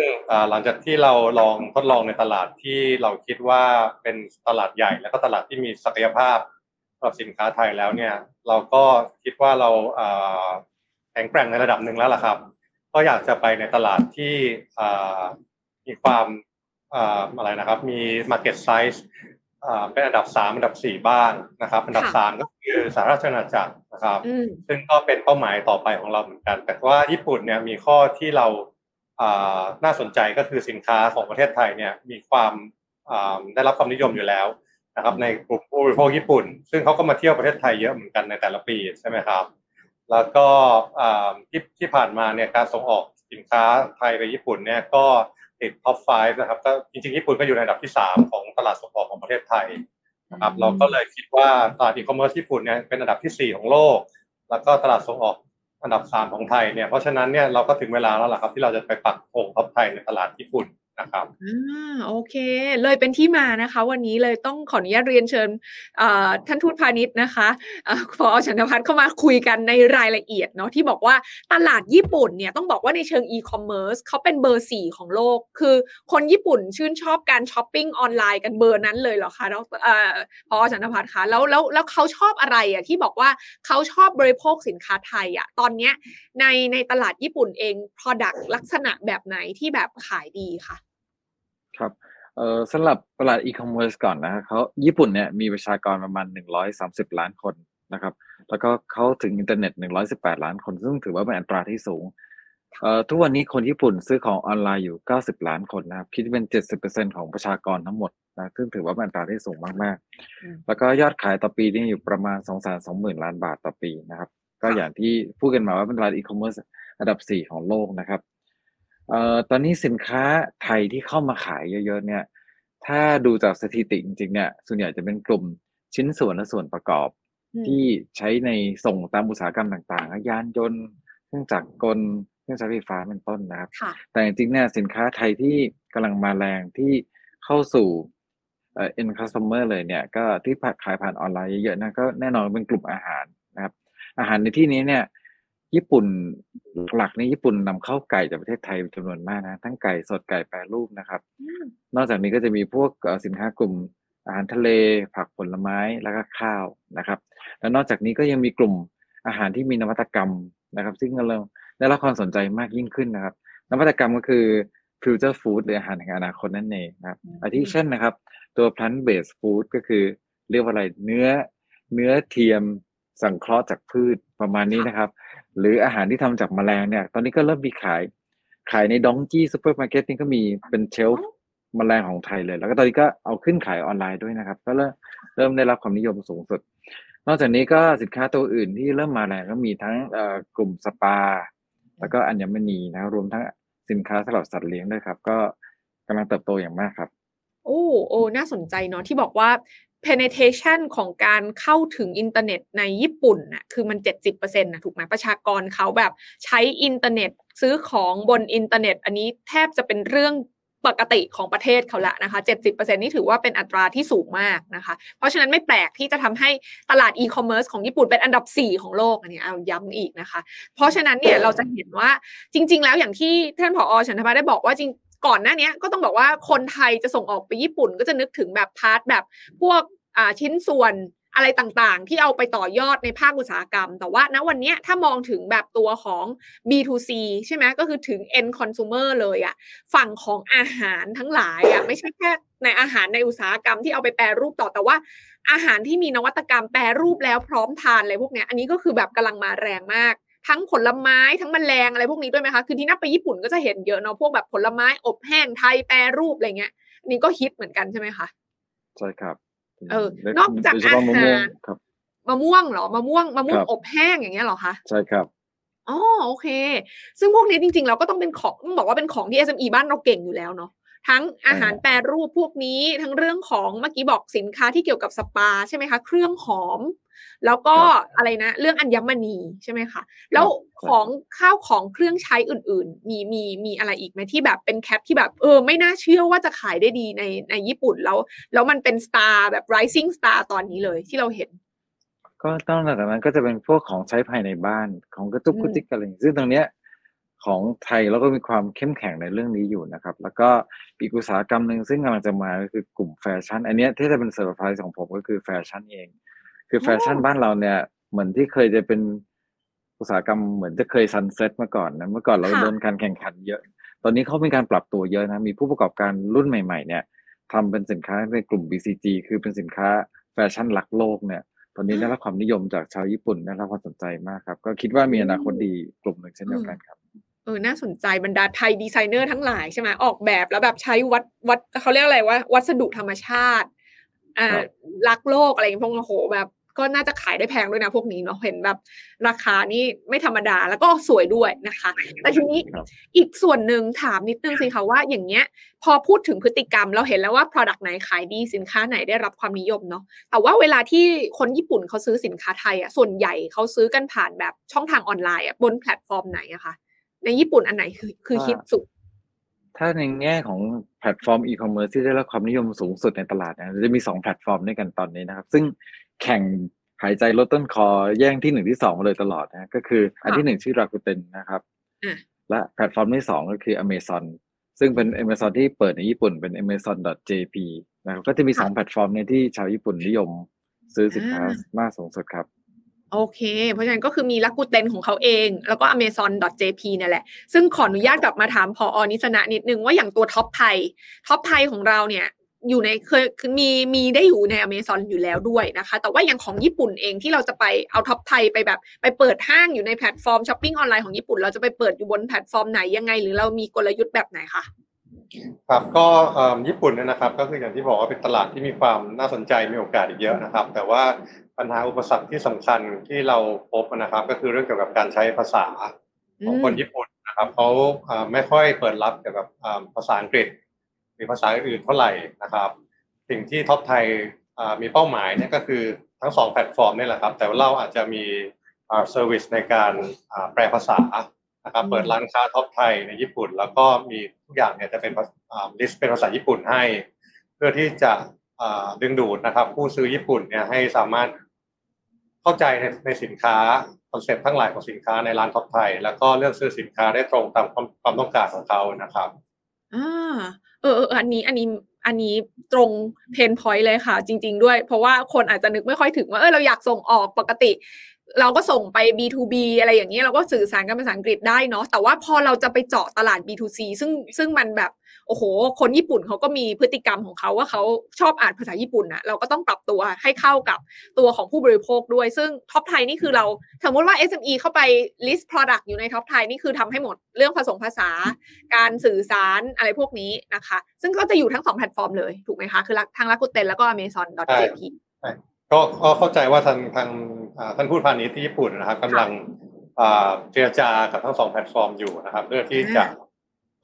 หลังจากที่เราลองทดลองในตลาดที่เราคิดว่าเป็นตลาดใหญ่ แล้วก็ตลาดที่มีศักยภาพสำหรับสินค้าไทยแล้วเนี่ยเราก็คิดว่าเราแข็งแกร่งในระดับหนึ่งแล้วล่ะครับ ก็อยากจะไปในตลาดที่ มีความอะไรนะครับ มี market size เป็นอันดับสามอันดับสี่บ้างนะครับ อันดับสามก็คือสหราชอาณาจักรนะครับ ซึ่งก็เป็นเป้าหมายต่อไปของเราเหมือนกัน แต่ว่าญี่ปุ่นเนี่ยมีข้อที่เราน่าสนใจก็คือสินค้าของประเทศไทยเนี่ยมีความได้รับความนิยมอยู่แล้วนะครับในกลุ่มผู้บริโภคญี่ปุ่น ซึ่งเขาก็มาเที่ยวประเทศไทยเยอะเหมือนกันในแต่ละปีใช่ไหมครับ แล้วก็ที่ที่ผ่านมาเนี่ยการส่งออกสินค้าไทยไปญี่ปุ่นเนี่ยก็ ติด top 5 นะครับก็จริงๆ ญี่ปุ่นก็อยู่ในอันดับที่ 3 ของตลาดส่งออกของประเทศไทยนะครับเราก็เลยคิดว่าตลาดอีคอมเมิร์ซญี่ปุ่นเนี่ยเป็นอันดับที่ 4 ของโลก แล้วก็ตลาดส่งออกอันดับ 3 ของไทยเนี่ยเพราะฉะนั้นเนี่ยเราก็ถึงเวลาแล้วล่ะครับที่เราจะไปปักธง TOPTHAI ในตลาดญี่ปุ่น นะครับอ่าโอเค เลยเป็นที่มานะคะ วันนี้เลยต้องขออนุญาตเรียนเชิญท่านทูตพาณิชย์นะคะผอ.ฉันทพัฒน์เข้ามาคุยกันในรายละเอียดเนาะที่บอกว่าตลาดญี่ปุ่นเนี่ยต้องบอกว่าในเชิงอีคอมเมิร์ซเขาเป็นเบอร์สี่ของโลก คือคนญี่ปุ่นชื่นชอบการช้อปปิ้งออนไลน์กันเบอร์นั้นเลยเหรอคะแล้วผอ.ฉันทพัฒน์คะแล้วแล้วแล้วเขาชอบอะไรอะที่บอกว่าเขาชอบบริโภคสินค้าไทยอะตอนเนี้ยในในตลาดญี่ปุ่นเอง Product ลักษณะแบบไหนที่แบบขายดีคะ ครับ เอ่อสำหรับตลาดอีคอมเมิร์ซก่อนนะครับเขาญี่ปุ่นเนี่ยมีประชากรประมาณ 130 ล้านคนนะครับ แล้วก็เข้าถึงอินเทอร์เน็ต 118 ล้านคน ซึ่งถือว่าเป็นอัตราที่สูง เอ่อทุกวันนี้คนญี่ปุ่นซื้อของออนไลน์อยู่ 90 ล้านคนนะครับ คิดเป็น 70%ของประชากรทั้งหมดนะซึ่งถือว่าเป็นอัตราที่สูงมากๆ แล้วก็ยอดขายต่อปีนี่อยู่ประมาณ 220,000 ล้านบาทต่อปีนะครับ ก็อย่างที่พูดกันมาว่าเป็นตลาดอีคอมเมิร์ซอันดับ 4 ของโลกนะครับ เอ่อตอนนี้สินค้าไทยที่เข้ามาขายเยอะ ๆ เนี่ย ถ้าดูจากสถิติจริง ๆ เนี่ย ส่วนใหญ่จะเป็นกลุ่มชิ้นส่วนและส่วนประกอบที่ใช้ในส่งตามอุตสาหกรรมต่างๆยานยนต์ เครื่องจักรกล เครื่องใช้ไฟฟ้าเป็นต้นนะครับแต่จริง ๆ เนี่ยสินค้าไทยที่กำลังมาแรงที่เข้าสู่ เอ่อ end customer เลยเนี่ย ก็ที่ขายผ่านออนไลน์เยอะ ๆ นะ ก็แน่นอนเป็นกลุ่มอาหารนะครับ อาหารในที่นี้เนี่ย ญี่ปุ่นหลักนี่ญี่ปุ่นนำเข้าไก่จากประเทศไทยจำนวนมากนะ ทั้งไก่สดไก่แปรรูปนะครับ นอกจากนี้ก็จะมีพวกสินค้ากลุ่มอาหารทะเล ผักผลไม้แล้วก็ข้าวนะครับ แล้วนอกจากนี้ก็ยังมีกลุ่มอาหารที่มีนวัตกรรมนะครับ ซึ่งกำลังได้รับความสนใจมากยิ่งขึ้นนะครับ นวัตกรรมก็คือ future food หรืออาหารแห่งอนาคตนั่นเองนะครับอาทิเช่นนะครับ ตัว plant based food ก็คือเรียกว่าอะไรเนื้อเนื้อเทียมสังเคราะห์จากพืชประมาณนี้นะครับ หรืออาหารที่ทำจากแมลงเนี่ย ตอนนี้ก็เริ่มมีขาย ขายในดองกิซูเปอร์มาร์เก็ตนี่ก็มีเป็น shelf แมลงของไทยเลย แล้วก็ตอนนี้ก็เอาขึ้นขายออนไลน์ด้วยนะครับ ก็เริ่มเริ่มได้รับความนิยมสูงสุด นอกจากนี้ก็สินค้าตัวอื่นที่เริ่มมาแรงก็มีทั้งกลุ่มสปา แล้วก็อัญมณีนะรวมทั้งสินค้าสำหรับสัตว์เลี้ยงด้วยครับ ก็กำลังเติบโตอย่างมากครับ โอ้โอ้น่าสนใจเนาะที่บอกว่า penetration ของการเข้าถึงอินเทอร์เน็ตในญี่ปุ่นน่ะคือมัน 70%นะถูกไหมประชากรเขาแบบใช้อินเทอร์เน็ตซื้อของบนอินเทอร์เน็ต อันนี้แทบจะเป็นเรื่องปกติของประเทศเขาละนะคะ 70%นี่ถือว่าเป็นอัตราที่สูงมากนะคะ เพราะฉะนั้นไม่แปลกที่จะทำให้ตลาดอีคอมเมิร์ซของญี่ปุ่นเป็นอันดับ 4 ของโลกอันนี้เอาย้ำอีกนะคะ เพราะฉะนั้นเนี่ยเราจะเห็นว่าจริง ๆ แล้วอย่างที่ท่านผอฉันทพัฒน์ได้บอกว่าจริงก่อนหน้านี้ก็ต้องบอกว่าคนไทยจะส่งออกไปญี่ปุ่นก็จะนึกถึงแบบ part แบบพวก ชิ้นส่วนอะไรต่างๆ ที่เอาไปต่อยอดในภาคอุตสาหกรรม แต่ว่าณวันนี้ถ้ามองถึงแบบตัวของ B2C ใช่ไหมก็คือถึง end consumer เลยอะฝั่งของอาหารทั้งหลายอะไม่ใช่แค่ในอาหารในอุตสาหกรรมที่เอาไปแปรรูปต่อแต่ว่า อาหารที่มีนวัตกรรมแปรรูปแล้วพร้อมทานอะไรพวกนี้อันนี้ก็คือแบบกำลังมาแรงมาก ทั้งผลไม้ทั้งมแมลงอะไรพวกนี้ด้วยไหมคะคือที่นับไปญี่ปุ่นก็จะเห็นเยอะเนาะพวกแบบผลไม้อบแห้งไทยแปรรูปอะไรเงี้ยนี่ก็ฮิตเหมือนกันใช่ไหมคะใช่ครับ เออนอกจากอาหารมะม่วงเหรอมะม่วงมะม่วงอบแห้งอย่างเงี้ยเหรอคะใช่ครับอ๋อโอเค ซึ่งพวกนี้จริงๆ เราก็ต้องเป็นของต้องบอกว่าเป็นของที่ SME บ้านเราเก่งอยู่แล้วเนาะทั้งอาหารแปรรูปพวกนี้ทั้งเรื่องของเมื่อกี้บอกสินค้าที่เกี่ยวกับสปาใช่ไหมคะ เครื่องหอม แล้วก็อะไรนะ เรื่องอัญมณีใช่ไหมคะแล้วของข้าวของเครื่องใช้อื่น ๆ มีมีมีอะไรอีกไหมที่แบบเป็นแคปที่แบบเออไม่น่าเชื่อว่าจะขายได้ดีในในญี่ปุ่นแล้ว แล้วมันเป็นสตาร์แบบ rising star ตอนนี้เลยที่เราเห็น ก็ต้องหลังจากนั้นก็จะเป็นพวกของใช้ภายในบ้านของกระจุกอืมกระจิกอะไรอย่างงี้ซึ่งตรงเนี้ยของไทยเราก็มีความเข้มแข็งในเรื่องนี้อยู่นะครับ แล้วก็อีกอุตสาหกรรมหนึ่งซึ่งกำลังจะมาก็คือกลุ่มแฟชั่น อันเนี้ยที่จะเป็นเซอร์ไพรส์ของผมก็คือแฟชั่นเอง คือแฟชั่นบ้านเราเนี่ย เหมือนที่เคยจะเป็นอุตสาหกรรมเหมือนจะเคย sunset มาก่อนนะเมื่อก่อนเราค่ะโดนการแข่งขันเยอะ ตอนนี้เขามีการปรับตัวเยอะนะมีผู้ประกอบการรุ่นใหม่ ๆ เนี่ยทำเป็นสินค้าในกลุ่ม BCG คือเป็นสินค้าแฟชั่นรักโลกเนี่ย ตอนนี้ได้รับความนิยมจากชาวญี่ปุ่นได้รับความสนใจมากครับ ก็คิดว่ามีอนาคตดีกลุ่มหนึ่งเช่นเดียวกันครับเออ น่าสนใจบรรดาไทยดีไซเนอร์ทั้งหลายใช่ไหมออกแบบแล้วแบบใช้วัดวัดเขาเรียกอะไรว่าวัสดุธรรมชาติ อ่าครับรักโลกอะไรอย่างเงี้ยพวกโอ้โหแบบ ก็น่าจะขายได้แพงด้วยนะพวกนี้เนาะเห็นแบบราคานี่ไม่ธรรมดาแล้วก็สวยด้วยนะคะ แต่ทีนี้ครับอีกส่วนหนึ่งถามนิดนึงสิคะว่าอย่างเงี้ย พอพูดถึงพฤติกรรมเราเห็นแล้วว่า Product ไหนขายดีสินค้าไหนได้รับความนิยมเนาะแต่ว่าเวลาที่คนญี่ปุ่นเขาซื้อสินค้าไทยอะส่วนใหญ่เขาซื้อกันผ่านแบบช่องทางออนไลน์อะบนแพลตฟอร์มไหนอะคะในญี่ปุ่นอันไหนคือคือว่าฮิตสุดถ้าในแง่ของแพลตฟอร์มอีคอมเมิร์ซที่ได้รับความนิยมสูงสุดในตลาดนะจะมีสองแพลตฟอร์มด้วยกันตอนนี้นะครับ ซึ่ง แข่งหายใจรดต้นคอแย่งที่หนึ่งที่สองมาเลยตลอดนะก็คืออันที่หนึ่งชื่อ Rakuten นะครับอะและแพลตฟอร์มที่สองก็คือ Amazon ซึ่งเป็น Amazon ที่เปิดในญี่ปุ่นเป็น amazon.jp นะครับก็จะมีสองแพลตฟอร์มเนี้ที่ชาวญี่ปุ่นนิยมซื้อสินค้ามากสูงสุดครับโอเค เพราะฉะนั้นก็คือมี Rakuten ของเขาเอง แล้วก็ amazon.jp เนี่ยแหละ ซึ่งขออนุญาตกลับมาถามผอ.อนิสนะนิดนึงว่าอย่างตัว TOPTHAI TOPTHAI ของเราเนี่ย อยู่ในเคยมีมีได้อยู่ใน Amazon อยู่แล้วด้วยนะคะ แต่ว่าอย่างของญี่ปุ่นเองที่เราจะไปเอา TOPTHAI ไปแบบ ไปเปิดห้างอยู่ในแพลตฟอร์มช้อปปิ้งออนไลน์ของญี่ปุ่น เราจะไปเปิดอยู่บนแพลตฟอร์มไหนยังไง หรือเรามีกลยุทธ์แบบไหนคะครับก็ญี่ปุ่นเนี่ยนะครับ ก็คืออย่างที่บอกว่าเป็นตลาดที่มีความน่าสนใจมีโอกาสอีกเยอะนะครับ แต่ว่าปัญหาอุปสรรคที่สำคัญที่เราพบนะครับ ก็คือเรื่องเกี่ยวกับการใช้ภาษาของคนญี่ปุ่นนะครับเขาไม่ค่อยเปิดรับเกี่ยวกับภาษาอังกฤษ หรือภาษาอื่นๆเท่าไหร่นะครับ สิ่งที่ TOPTHAI อ่ามีเป้าหมายเนี่ยก็คือทั้งสองแพลตฟอร์มนี่แหละครับ แต่ว่าเราอาจจะมีอ่า service ในการอ่าแปลภาษานะครับอืมเปิดร้านค้า TOPTHAI ในญี่ปุ่น แล้วก็มีทุกอย่างเนี่ยจะเป็น list เป็นภาษาญี่ปุ่นให้ เพื่อที่จะอ่าดึงดูดนะครับ ผู้ซื้อญี่ปุ่นเนี่ยให้สามารถเข้าใจในในสินค้า concept ทั้งหลายของสินค้าในร้าน TOPTHAI แล้วก็เลือกซื้อสินค้าได้ตรงตามความความต้องการของเขานะครับอ่าเออเอออันนี้อันนี้อันนี้ตรง pain point เลยค่ะ จริง ๆ ด้วย เพราะว่าคนอาจจะนึกไม่ค่อยถึงว่าเออเราอยากส่งออกปกติ เราก็ส่งไป B2B อะไรอย่างเงี้ยเราก็สื่อสารกันภาษาอังกฤษได้เนาะแต่ว่าพอเราจะไปเจาะตลาด B2C ซึ่งซึ่งมันแบบ โอ้โห คนญี่ปุ่นเขาก็มีพฤติกรรมของเขาว่าเขาชอบอ่านภาษาญี่ปุ่นนะเราก็ต้องปรับตัวให้เข้ากับตัวของผู้บริโภคด้วย ซึ่งท็อปไทยนี่คือเราสมมติว่า SME เข้าไป list product อยู่ในท็อปไทยนี่คือทำให้หมดเรื่องผสมภาษา การสื่อสารอะไรพวกนี้นะคะ ซึ่งก็จะอยู่ทั้งสองแพลตฟอร์มเลยถูกไหมคะ คือทาง Rakuten แล้วก็ Amazon.jp ก็ก็เข้าใจว่าทางทางอ่าท่านทูตพาณิชย์ที่ญี่ปุ่นนะครับกำลังอ่าเจรจากับทั้งสองแพลตฟอร์มอยู่นะครับ เพื่อที่จะ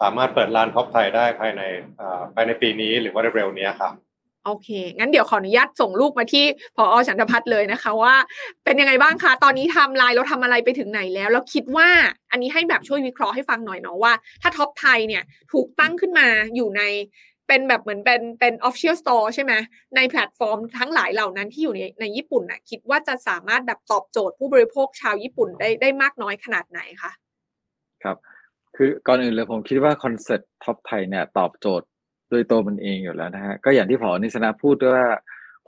สามารถเปิดร้านท็อปไทยได้ภายในอ่าภายในปีนี้หรือว่าเร็วๆนี้ครับโอเค งั้นเดี๋ยวขออนุญาตส่งลูกมาที่ผอ.ฉันทพัฒน์เลยนะคะว่า เป็นยังไงบ้างคะ ตอนนี้ไทำลายเราทำอะไรไปถึงไหนแล้ว แล้วคิดว่าอันนี้ให้แบบช่วยวิเคราะห์ให้ฟังหน่อยเนาะว่า ถ้าท็อปไทยเนี่ยถูกตั้งขึ้นมาอยู่ในเป็นแบบเหมือนเป็นเป็น official store ใช่ไหมในแพลตฟอร์มทั้งหลายเหล่านั้นที่อยู่ในในญี่ปุ่นน่ะคิดว่าจะสามารถแบบตอบโจทย์ผู้บริโภคชาวญี่ปุ่นได้ได้มากน้อยขนาดไหนคะ ครับ คือก่อนอื่นเลยผมคิดว่าคอนเซ็ปต์ท็อปไทยเนี่ยตอบโจทย์โดยตัวมันเองอยู่แล้วนะฮะก็อย่างที่ผอ.นิสนาพูดด้วยว่า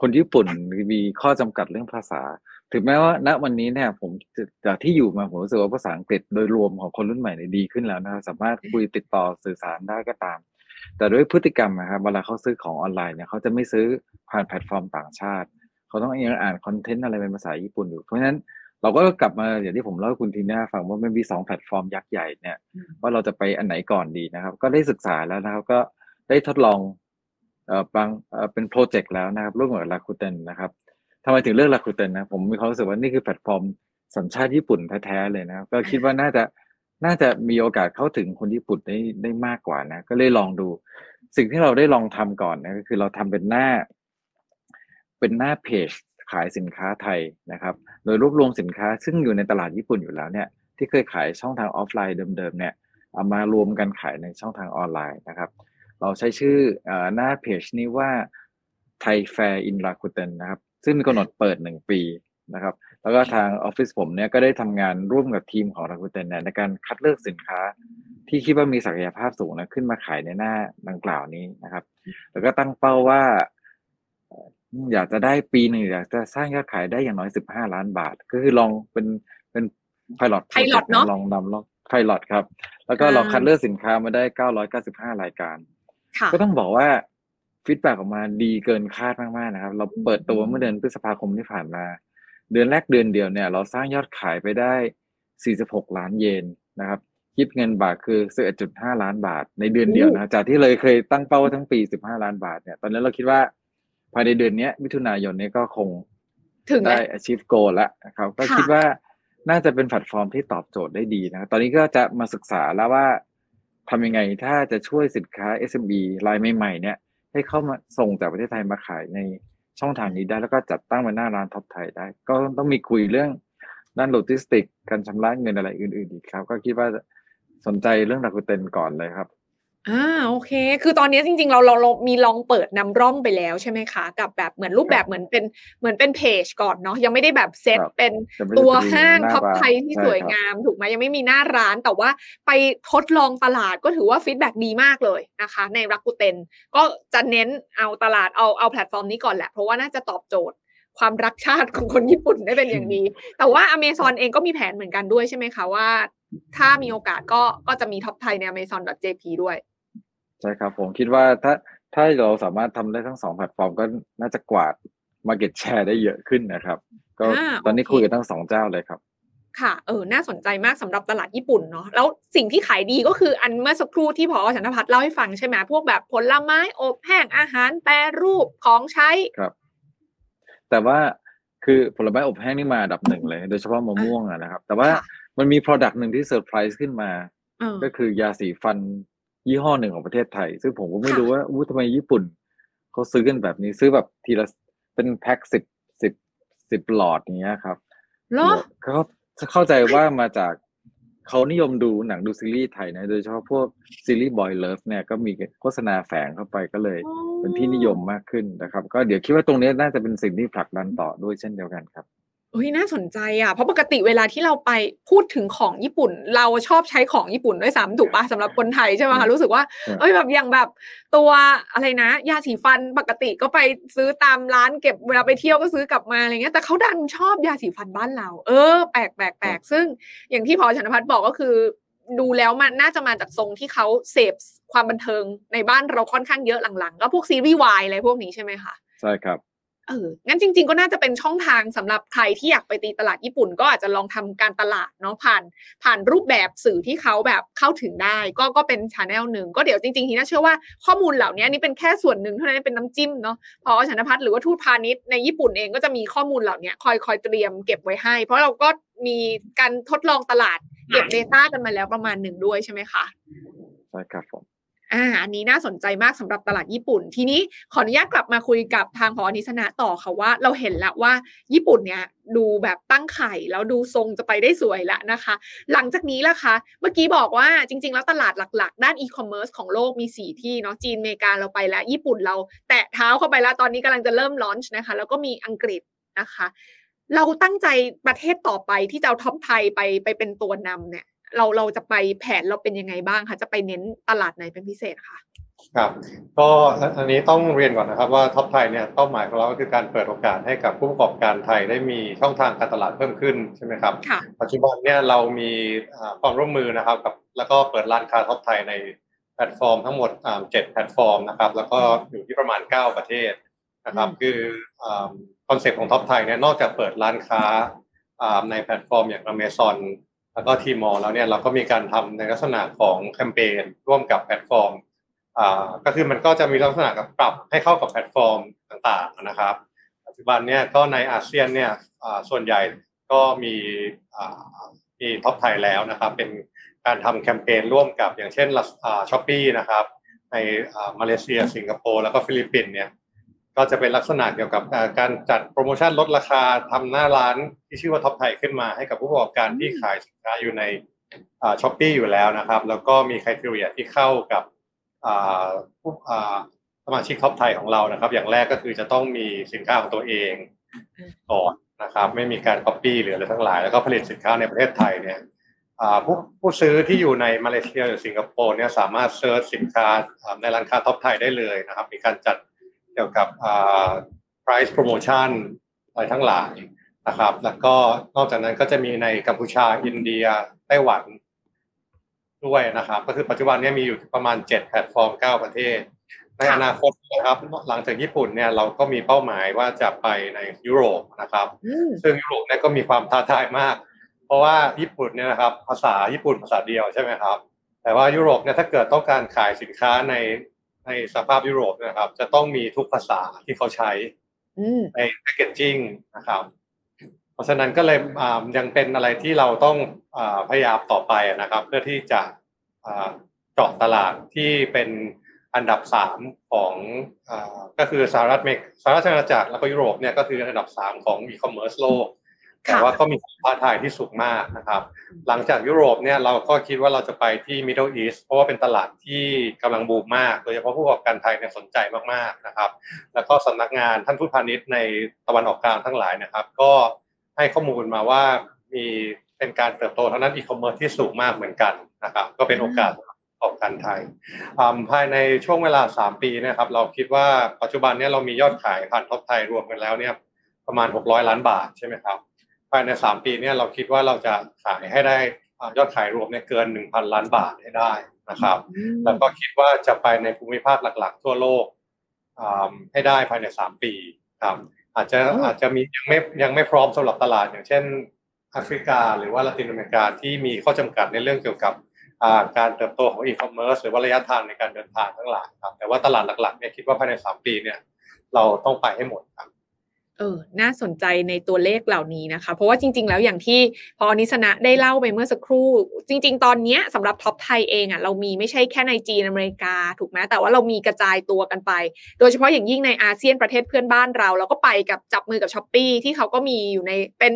คนญี่ปุ่นมีข้อจำกัดเรื่องภาษา ถึงแม้ว่า ณวันนี้เนี่ยผมจากที่อยู่มาผมรู้สึกว่าภาษาอังกฤษโดยรวมของคนรุ่นใหม่เนี่ยดีขึ้นแล้วนะครับสามารถคุยติดต่อสื่อสารได้ก็ตาม แต่ด้วยพฤติกรรมนะครับเวลาเขาซื้อของออนไลน์เนี่ยเขาจะไม่ซื้อผ่านแพลตฟอร์มต่างชาติ เขาต้องยังอ่านคอนเทนต์อะไรเป็นภาษาญี่ปุ่นอยู่เพราะฉะนั้น เราก็กลับมาอย่างที่ผมเล่าให้คุณทีน่าฟังว่ามันมีสองแพลตฟอร์มยักษ์ใหญ่เนี่ยอืมว่าเราจะไปอันไหนก่อนดีนะครับ ก็ได้ศึกษาแล้วนะครับ ก็ได้ทดลองเอ่อบางเอ่อเป็นโปรเจกต์แล้วนะครับร่วมกับ Rakuten นะครับทำไมถึงเลือก Rakuten นะผมมีความรู้สึกว่านี่คือแพลตฟอร์มสัญชาติญี่ปุ่นแท้ๆเลยนะครับ ก็คิดว่าน่าจะน่าจะมีโอกาสเข้าถึงคนญี่ปุ่นได้ได้มากกว่านะ ก็เลยลองดู สิ่งที่เราได้ลองทำก่อนนะก็คือเราทำเป็นหน้า เป็นหน้าเพจ ขายสินค้าไทยนะครับ โดยรวบรวมสินค้าซึ่งอยู่ในตลาดญี่ปุ่นอยู่แล้วเนี่ยที่เคยขายช่องทางออฟไลน์เดิมๆเนี่ยเอามารวมกันขายในช่องทางออนไลน์นะครับ เราใช้ชื่อหน้าเพจนี้ว่า Thai Fair in Rakuten นะครับ ซึ่งมีกำหนดเปิดหนึ่งปีนะครับ แล้วก็ทางออฟฟิศผมเนี่ยก็ได้ทำงานร่วมกับทีมของ Rakuten เนี่ยในการคัดเลือกสินค้าที่คิดว่ามีศักยภาพสูงนะขึ้นมาขายในหน้าดังกล่าวนี้นะครับ แล้วก็ตั้งเป้าว่า อ่ออยากจะได้ปีหนึ่งอยากจะสร้างยอดขายได้อย่างน้อย15ล้านบาท ก็คือลองเป็นเป็นไพลอต pilot เนอะลองนำลองไพลอตครับ แล้วก็เราคัดเลือกสินค้ามาได้995รายการค่ะก็ต้องบอกว่าfeedback ออกมาดีเกินคาดมากๆนะครับ เราเปิดตัวเมื่อเดือนพฤษภาคมที่ผ่านมา เดือนแรกเดือนเดียวเนี่ย เราสร้างยอดขายไปได้ 46 ล้านเยนนะครับ คิดเงินบาทคือ 11.5 ล้านบาท ในเดือนเดียวนะจากที่เลยเคยตั้งเป้าไว้ทั้งปี 15 ล้านบาทเนี่ย ตอนนี้เราคิดว่า ภายในเดือนเนี้ยมิถุนายนเนี้ก็คงถึงได้แล้ว achieve goal แล้วนะครับ ก็ค่ะคิดว่าน่าจะเป็นแพลตฟอร์มที่ตอบโจทย์ได้ดีนะครับตอนนี้ก็จะมาศึกษาแล้วว่าทำยังไงถ้าจะช่วยสินค้า SME รายใหม่ๆ เนี่ย ให้เข้ามาส่งจากประเทศไทยมาขายในช่องทางนี้ได้แล้วก็จัดตั้งเป็นหน้าร้านท็อปไทยได้ ก็ต้องมีคุยเรื่องด้านโลจิสติก การชำระเงินอะไรอื่นๆอีกครับ ก็คิดว่าสนใจเรื่องดัก u เตนก่อนเลยครับ อ่าโอเค คือตอนนี้จริงๆ เราเราเรามีลองเปิดนำร่องไปแล้วใช่ไหมคะ กับแบบเหมือนรูปแบบเหมือนเป็นเหมือนเป็นเพจก่อนเนาะยังไม่ได้แบบเซตครับเป็นจะไม่ได้ตัวเป็นห้างหน้าท็อปร้านไทยที่ใช่สวยครับงาม ถูกไหมยังไม่มีหน้าร้านแต่ว่าไปทดลองตลาดก็ถือว่า feedback ดีมากเลยนะคะ ใน Rakuten ก็จะเน้นเอาตลาดเอาเอาแพลตฟอร์มนี้ก่อนแหละ เพราะว่าน่าจะตอบโจทย์ความรักชาติของคนญี่ปุ่นได้เป็นอย่างดี แต่ว่าอเมซอนเองก็มีแผนเหมือนกันด้วยใช่ไหมคะว่า ถ้ามีโอกาสก็ก็จะมีท็อปไทยใน amazon.jp ด้วยใช่ครับผมคิดว่าถ้าถ้าเราสามารถทำได้ทั้งสองแพลตฟอร์มก็น่าจะกวาด Market Share ได้เยอะขึ้นนะครับ ก็อ่าตอนนี้โอเค คุยกันทั้งสองเจ้าเลยครับ ค่ะ เออ น่าสนใจมากสำหรับตลาดญี่ปุ่นเนาะ แล้วสิ่งที่ขายดีก็คืออันเมื่อสักครู่ที่พอฉันทพัฒน์เล่าให้ฟังใช่ไหมพวกแบบผลไม้อบแห้งอาหารแปรรูปของใช้ครับแต่ว่าคือผลไม้อบแห้งนี่มาอันดับหนึ่งเลย โดยเฉพาะมะม่วงอะนะครับ แต่ว่าค่ะ มันมี Product หนึ่งที่เซอร์ไพรส์ขึ้นมา เออก็คือยาสีฟัน ยี่ห้อหนึ่งของประเทศไทย ซึ่งผมก็ไม่ค่ะรู้ว่าอู้ทำไมญี่ปุ่นเขาซื้อกันแบบนี้ซื้อแบบทีละเป็นแพ็คสิบสิบสิบหลอดอย่างเงี้ยครับเหรอเขาเข้าใจว่ามาจากเขานิยมดูหนังดูซีรีส์ไทยนะโดยเฉพาะพวกซีรีส์บอยเลิฟเนี่ยก็มีโฆษณาแฝงเข้าไปก็เลยเป็นที่นิยมมากขึ้นนะครับ ก็เดี๋ยวคิดว่าตรงนี้น่าจะเป็นสิ่งที่ผลักดันต่อด้วยเช่นเดียวกันครับ เฮ้ยน่าสนใจอะเพราะปกติเวลาที่เราไปพูดถึงของญี่ปุ่น เราชอบใช้ของญี่ปุ่นด้วยซ้ำถูกปะสำหรับคนไทยใช่ไหมอืคะมรู้สึกว่าอืมเอ้ยแบบอย่างแบบตัวอะไรนะ ยาสีฟันปกติก็ไปซื้อตามร้านเก็บเวลาไปเที่ยวก็ซื้อกลับมาอะไรเงี้ยแต่เขาดันชอบยาสีฟันบ้านเรา เออแปลกแปลกแปลกซึ่งอย่างที่ผอ.ฉันทพัฒน์บอกก็คือดูแล้วมันน่าจะมาจากตรงที่เขาเสพความบันเทิงในบ้านเราค่อนข้างเยอะหลังๆ ก็พวกซีรีส์วายอะไรพวกนี้ใช่ไหมคะใช่ครับ เออ งั้นจริง ๆ ก็น่าจะเป็นช่องทางสำหรับใครที่อยากไปตีตลาดญี่ปุ่น ก็อาจจะลองทำการตลาดเนาะผ่านผ่านรูปแบบสื่อที่เขาแบบเข้าถึงได้ ก็ก็เป็น channel หนึ่งก็เดี๋ยวจริงๆทีน่าเชื่อว่าข้อมูลเหล่านี้นี่เป็นแค่ส่วนหนึ่งเท่านั้นเป็นน้ำจิ้มเนาะพอชนพัฒน์หรือว่าทูตพาณิชย์ในญี่ปุ่นเองก็จะมีข้อมูลเหล่านี้คอยคอยเตรียมเก็บไว้ให้ เพราะเราก็มีการทดลองตลาดเก็บ Data กันมาแล้วประมาณหนึ่งด้วยใช่ไหมคะใช่ครับผม อ่าอันนี้น่าสนใจมากสำหรับตลาดญี่ปุ่น ทีนี้ขออนุญาตกลับมาคุยกับทางพอนิสนะต่อค่ะว่า เราเห็นแล้วว่าญี่ปุ่นเนี่ยดูแบบตั้งไข่แล้วดูทรงจะไปได้สวยล้วนะคะ หลังจากนี้ล่ะคะ เมื่อกี้บอกว่าจริง ๆ แล้วตลาดหลัก ๆ ด้านอีคอมเมิร์ซของโลกมี 4 ที่เนาะจีนอเมริกาเราไปแล้ว ญี่ปุ่นเรา แตะเท้าเข้าไปแล้วตอนนี้กำลังจะเริ่ม launch นะคะ แล้วก็มีอังกฤษนะคะ เราตั้งใจประเทศต่อไปที่จะเอาท็อปไทยไปไปเป็นตัวนำเนี่ย เราเราจะไปแผนเราเป็นยังไงบ้างคะจะไปเน้นตลาดไหนเป็นพิเศษคะครับก็อันนี้ต้องเรียนก่อนนะครับว่าท็อปไทยเนี่ยเป้าหมายของเราก็คือการเปิดโอกาสให้กับผู้ประกอบการไทยได้มีช่องทางการตลาดเพิ่มขึ้นใช่ไหมครับค่ะปัจจุบันเนี่ยเรามีอ่าความร่วมมือนะครับกับแล้วก็เปิดร้านค้าท็อปไทยในแพลตฟอร์มทั้งหมดอ่าเจ็ดแพลตฟอร์มนะครับแล้วก็อยู่ที่ประมาณ 9 ประเทศนะครับอืมคือคอนเซ็ปต์ของท็อปไทยเนี่ยนอกจากเปิดร้านค้าอ่าในแพลตฟอร์มอย่าง Amazon แล้วก็ Tmall แล้วเนี่ยเราก็มีการทำในลักษณะของแคมเปญร่วมกับแพลตฟอร์มอ่าก็คือมันก็จะมีลักษณะกับปรับให้เข้ากับแพลตฟอร์มต่างๆนะครับ ปัจจุบันเนี่ยก็ในอาเซียนเนี่ยอ่าส่วนใหญ่ก็มีอ่ามีท็อปไทยแล้วนะครับ เป็นการทำแคมเปญร่วมกับอย่างเช่น Shopee นะครับในอ่ามาเลเซีย สิงคโปร์แล้วก็ฟิลิปปินส์เนี่ย ก็จะเป็นลักษณะเกี่ยวกับอ่าการจัดโปรโมชั่นลดราคาทำหน้าร้านที่ชื่อว่าท็อปไทยขึ้นมาให้กับผู้ประกอบการที่ขายสินค้าอยู่ใน Shopee อยู่แล้วนะครับ แล้วก็มี criteria ที่เข้ากับอ่าผู้อ่าสมาชิกท็อปไทยของเรานะครับ อย่างแรกก็คือจะต้องมีสินค้าของตัวเองก่อนนะครับ ไม่มีการ copy หรืออะไรทั้งหลาย แล้วก็ผลิตสินค้าในประเทศไทยเนี่ยอ่าผู้ผู้ซื้อที่อยู่ในมาเลเซียหรือสิงคโปร์เนี่ยสามารถ search สินค้าอ่าในร้านค้าท็อปไทยได้เลยนะครับ มีการจัด เกี่ยวกับอ่า price promotion อะไรทั้งหลายนะครับ แล้วก็นอกจากนั้นก็จะมีในกัมพูชาอินเดียไต้หวันด้วยนะครับ ก็คือปัจจุบันเนี้มีอยู่ประมาณ 7 แพลตฟอร์ม 9 ประเทศ ในอนาคตนะครับ หลังจากญี่ปุ่นเนี่ยเราก็มีเป้าหมายว่าจะไปในยุโรปนะครับอืมซึ่งยุโรปเนี่ยก็มีความท้าทายมาก เพราะว่าญี่ปุ่นเนี่ยนะครับภาษาญี่ปุ่นภาษาเดียวใช่ไหมครับ แต่ว่ายุโรปเนี่ยถ้าเกิดต้องการขายสินค้าใน ในสภาพยุโรปเนะครับ จะต้องมีทุกภาษาที่เขาใช้อืมในแพคเกจจิ้งนะครับ เพราะฉะนั้นก็เลยอ่ายังเป็นอะไรที่เราต้องอาพยายามต่อไปนะครับ เพื่อที่จะอ่าเจาะตลาดที่เป็นอันดับสามของอาก็คือสหรัฐอเมริกสหรัฐอาณาจักรแล้วก็ยุโรปเนี่ยก็คืออันดับสามของอีคอมเมิร์ซโลก แต่ว่าก็มีความท้าทายที่สูงมากนะครับ หลังจากยุโรปเนี่ยเราก็คิดว่าเราจะไปที่ Middle East เพราะว่าเป็นตลาดที่กำลังบูมมากโดยเฉพาะผู้ประกอบการไทยเนี่ยสนใจมากๆนะครับ แล้วก็สำนักงานท่านผู้พาณิชย์ในตะวันออกกลางทั้งหลายนะครับ ก็ให้ข้อมูลมาว่ามีเป็นการเติบโตทางด้านอีคอมเมิร์ซที่สูงมากเหมือนกันนะครับก็เป็นโอกาสของการไทยอ่าภายในช่วงเวลา 3 ปีเนะครับ เราคิดว่าปัจจุบันเนี่ยเรามียอดขายผ่านท็อปไทยรวมกันแล้วเนี่ยประมาณ 600 ล้านบาทใช่ไหมครับภายใน 3 ปีเนี่ยเราคิดว่าเราจะขายให้ได้อ่ายอดขายรวมเนี่ยเกิน 1,000 ล้านบาทให้ได้นะครับ แล้วก็คิดว่าจะไปในภูมิภาคหลัก ๆ ทั่วโลกอ่าให้ได้ภายใน 3 ปีครับอาจจะอ๋อออาจจะมียังไม่ยังไม่พร้อมสำหรับตลาด อย่างเช่นแอฟริกา หรือว่าละตินอเมริกาที่มีข้อจำกัดในเรื่องเกี่ยวกับอ่าการเติบโตของอีคอมเมิร์ซหรือว่าระยะทางในการเดินทางทั้งหลายครับแต่ว่าตลาดหลักๆเนี่ยคิดว่าภายใน 3 ปีเนี่ยเราต้องไปให้หมดครับ เออ น่าสนใจในตัวเลขเหล่านี้นะคะ เพราะว่าจริง ๆ แล้วอย่างที่พอนิสนะได้เล่าไปเมื่อสักครู่ จริง ๆ ตอนเนี้ยสำหรับท็อปไทยเองอะเรามีไม่ใช่แค่ในจีนอเมริกาถูกไหมแต่ว่าเรามีกระจายตัวกันไป โดยเฉพาะอย่างยิ่งในอาเซียนประเทศเพื่อนบ้านเรา เราก็ไปกับจับมือกับ Shopee ที่เขาก็มีอยู่ในเป็น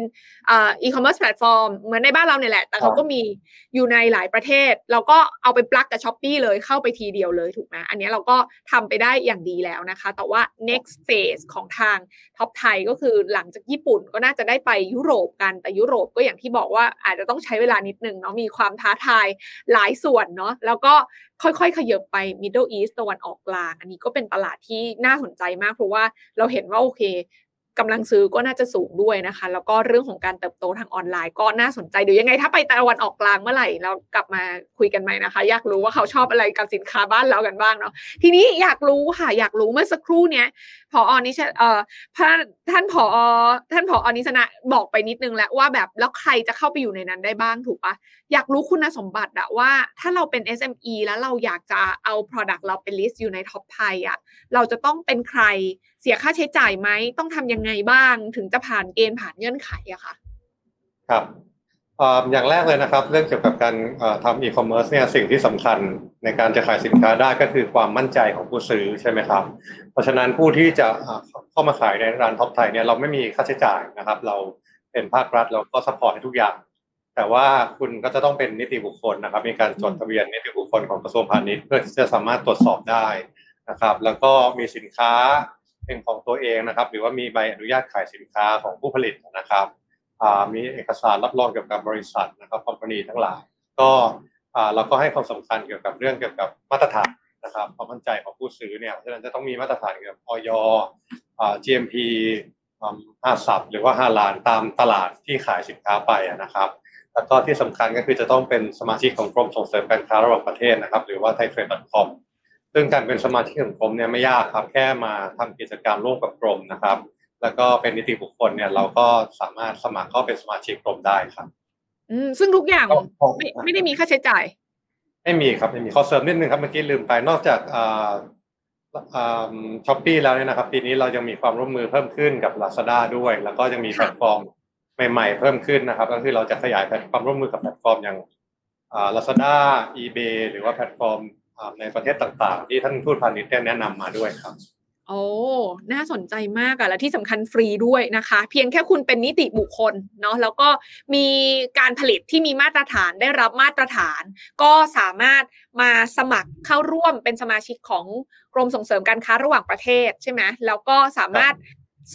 เอ่ออีคอมเมิร์ซแพลตฟอร์มเหมือนในบ้านเราเนี่ยแหละ แต่เขาก็มีอยู่ในหลายประเทศ เราก็เอาไปปลักกับ Shopee เลยเข้าไปทีเดียวเลยถูกไหมอันเนี้ยเราก็ทำไปได้อย่างดีแล้วนะคะ แต่ว่า next phase ของทางท็อปไทยก็คือหลังจากญี่ปุ่นก็น่าจะได้ไปยุโรปกันแต่ยุโรปก็อย่างที่บอกว่าอาจจะต้องใช้เวลานิดนึงเนาะมีความท้าทายหลายส่วนเนาะแล้วก็ค่อยๆ ขยับไป Middle East ตะวันออกกลาง อันนี้ก็เป็นตลาดที่น่าสนใจมากเพราะว่าเราเห็นว่าโอเค กำลังซื้อก็น่าจะสูงด้วยนะคะ แล้วก็เรื่องของการเติบโตทางออนไลน์ก็น่าสนใจเดี๋ยวยังไงถ้าไปตะวันออกกลางเมื่อไหร่เรากลับมาคุยกันใหม่นะคะ อยากรู้ว่าเขาชอบอะไรกับสินค้าบ้านเรากันบ้างเนาะทีนี้อยากรู้ค่ะ อยากรู้เมื่อสักครู่เนี้ยพออนิชเอ่อท่านท่านผอท่านผออนิสนะบอกไปนิดนึงแล้วว่าแบบแล้วใครจะเข้าไปอยู่ในนั้นได้บ้างถูกปะอยากรู้คุณสมบัติอะว่าถ้าเราเป็น SME แล้วเราอยากจะเอา Product เราเป็น list อยู่ในท็อปไทยอะเราจะต้องเป็นใครเสียค่าใช้จ่ายไหมต้องทำยังไงบ้างถึงจะผ่านเกณฑ์ผ่านเงื่อนไขอะค่ะครับอย่างแรกเลยนะครับ เรื่องเกี่ยวกับการทำอีคอมเมิร์ซเนี่ยสิ่งที่สำคัญในการจะขายสินค้าได้ก็คือความมั่นใจของผู้ซื้อใช่ไหมครับ เพราะฉะนั้นผู้ที่จะเอ่อเข้ามาขายในร้านท็อปไทยเนี่ยเราไม่มีค่าใช้จ่ายนะครับ เราเป็นภาครัฐเราก็สปอร์ตให้ทุกอย่าง แต่ว่าคุณก็จะต้องเป็นนิติบุคคลนะครับ มีการจดทะเบียนนิติบุคคลของกระทรวงพาณิชย์เพื่อที่จะสามารถตรวจสอบได้นะครับ แล้วก็มีสินค้า เป็นของตัวเองนะครับ หรือว่ามีใบอนุญาตขายสินค้าของผู้ผลิตนะครับมีเอกสารรับรองเกี่ยวกับบริษัทนะครับคอมพานีทั้งหลาย ก็เราก็ให้ความสำคัญเกี่ยวกับเรื่องเกี่ยวกับมาตรฐานนะครับความมั่นใจของผู้ซื้อเนี่ยฉะนั้นจะต้องมีมาตรฐานเกี่ยวกับออย GMP ห้าสับหรือว่าห้าล้านตามตลาดที่ขายสินค้าไปนะครับแล้วก็ที่สำคัญก็คือจะต้องเป็นสมาชิกของกรมส่งเสริมการค้าระหว่างประเทศนะครับ หรือว่า thaitrade.com ซึ่งการเป็นสมาชิกของกรมเนี่ยไม่ยากครับ แค่มาทำกิจกรรมร่วมกับกรมนะครับ แล้วก็เป็นนิติบุคคลเนี่ยเราก็สามารถสมัครเข้าเป็นสมาชิกกรมได้ครับ อืมซึ่งทุกอย่างครับผมไม่ไม่ได้มีค่าใช้จ่าย ไม่มีครับไม่มีขอเสริมนิดนึงครับเมื่อกี้ลืมไปนอกจากShopee แล้วเนี่ยนะครับ ปีนี้เรายังมีความร่วมมือเพิ่มขึ้นกับ Lazada ด้วย แล้วก็ยังมีค่ะแพลตฟอร์มใหม่ ๆ เพิ่มขึ้นนะครับ ก็คือเราจะขยายแพลตความร่วมมือกับแพลตฟอร์มอย่างอ่า Lazada eBay หรือว่าแพลตฟอร์มอ่า ในประเทศต่างๆ ที่ท่านทูตพาณิชย์แนะนำมาด้วยครับโอ้ น่าสนใจมากอะและที่สำคัญฟรีด้วยนะคะ เพียงแค่คุณเป็นนิติบุคคลเนาะ แล้วก็มีการผลิตที่มีมาตรฐาน ได้รับมาตรฐาน ก็สามารถมาสมัครเข้าร่วมเป็นสมาชิกของกรมส่งเสริมการค้าระหว่างประเทศใช่ไหม แล้วก็สามารถ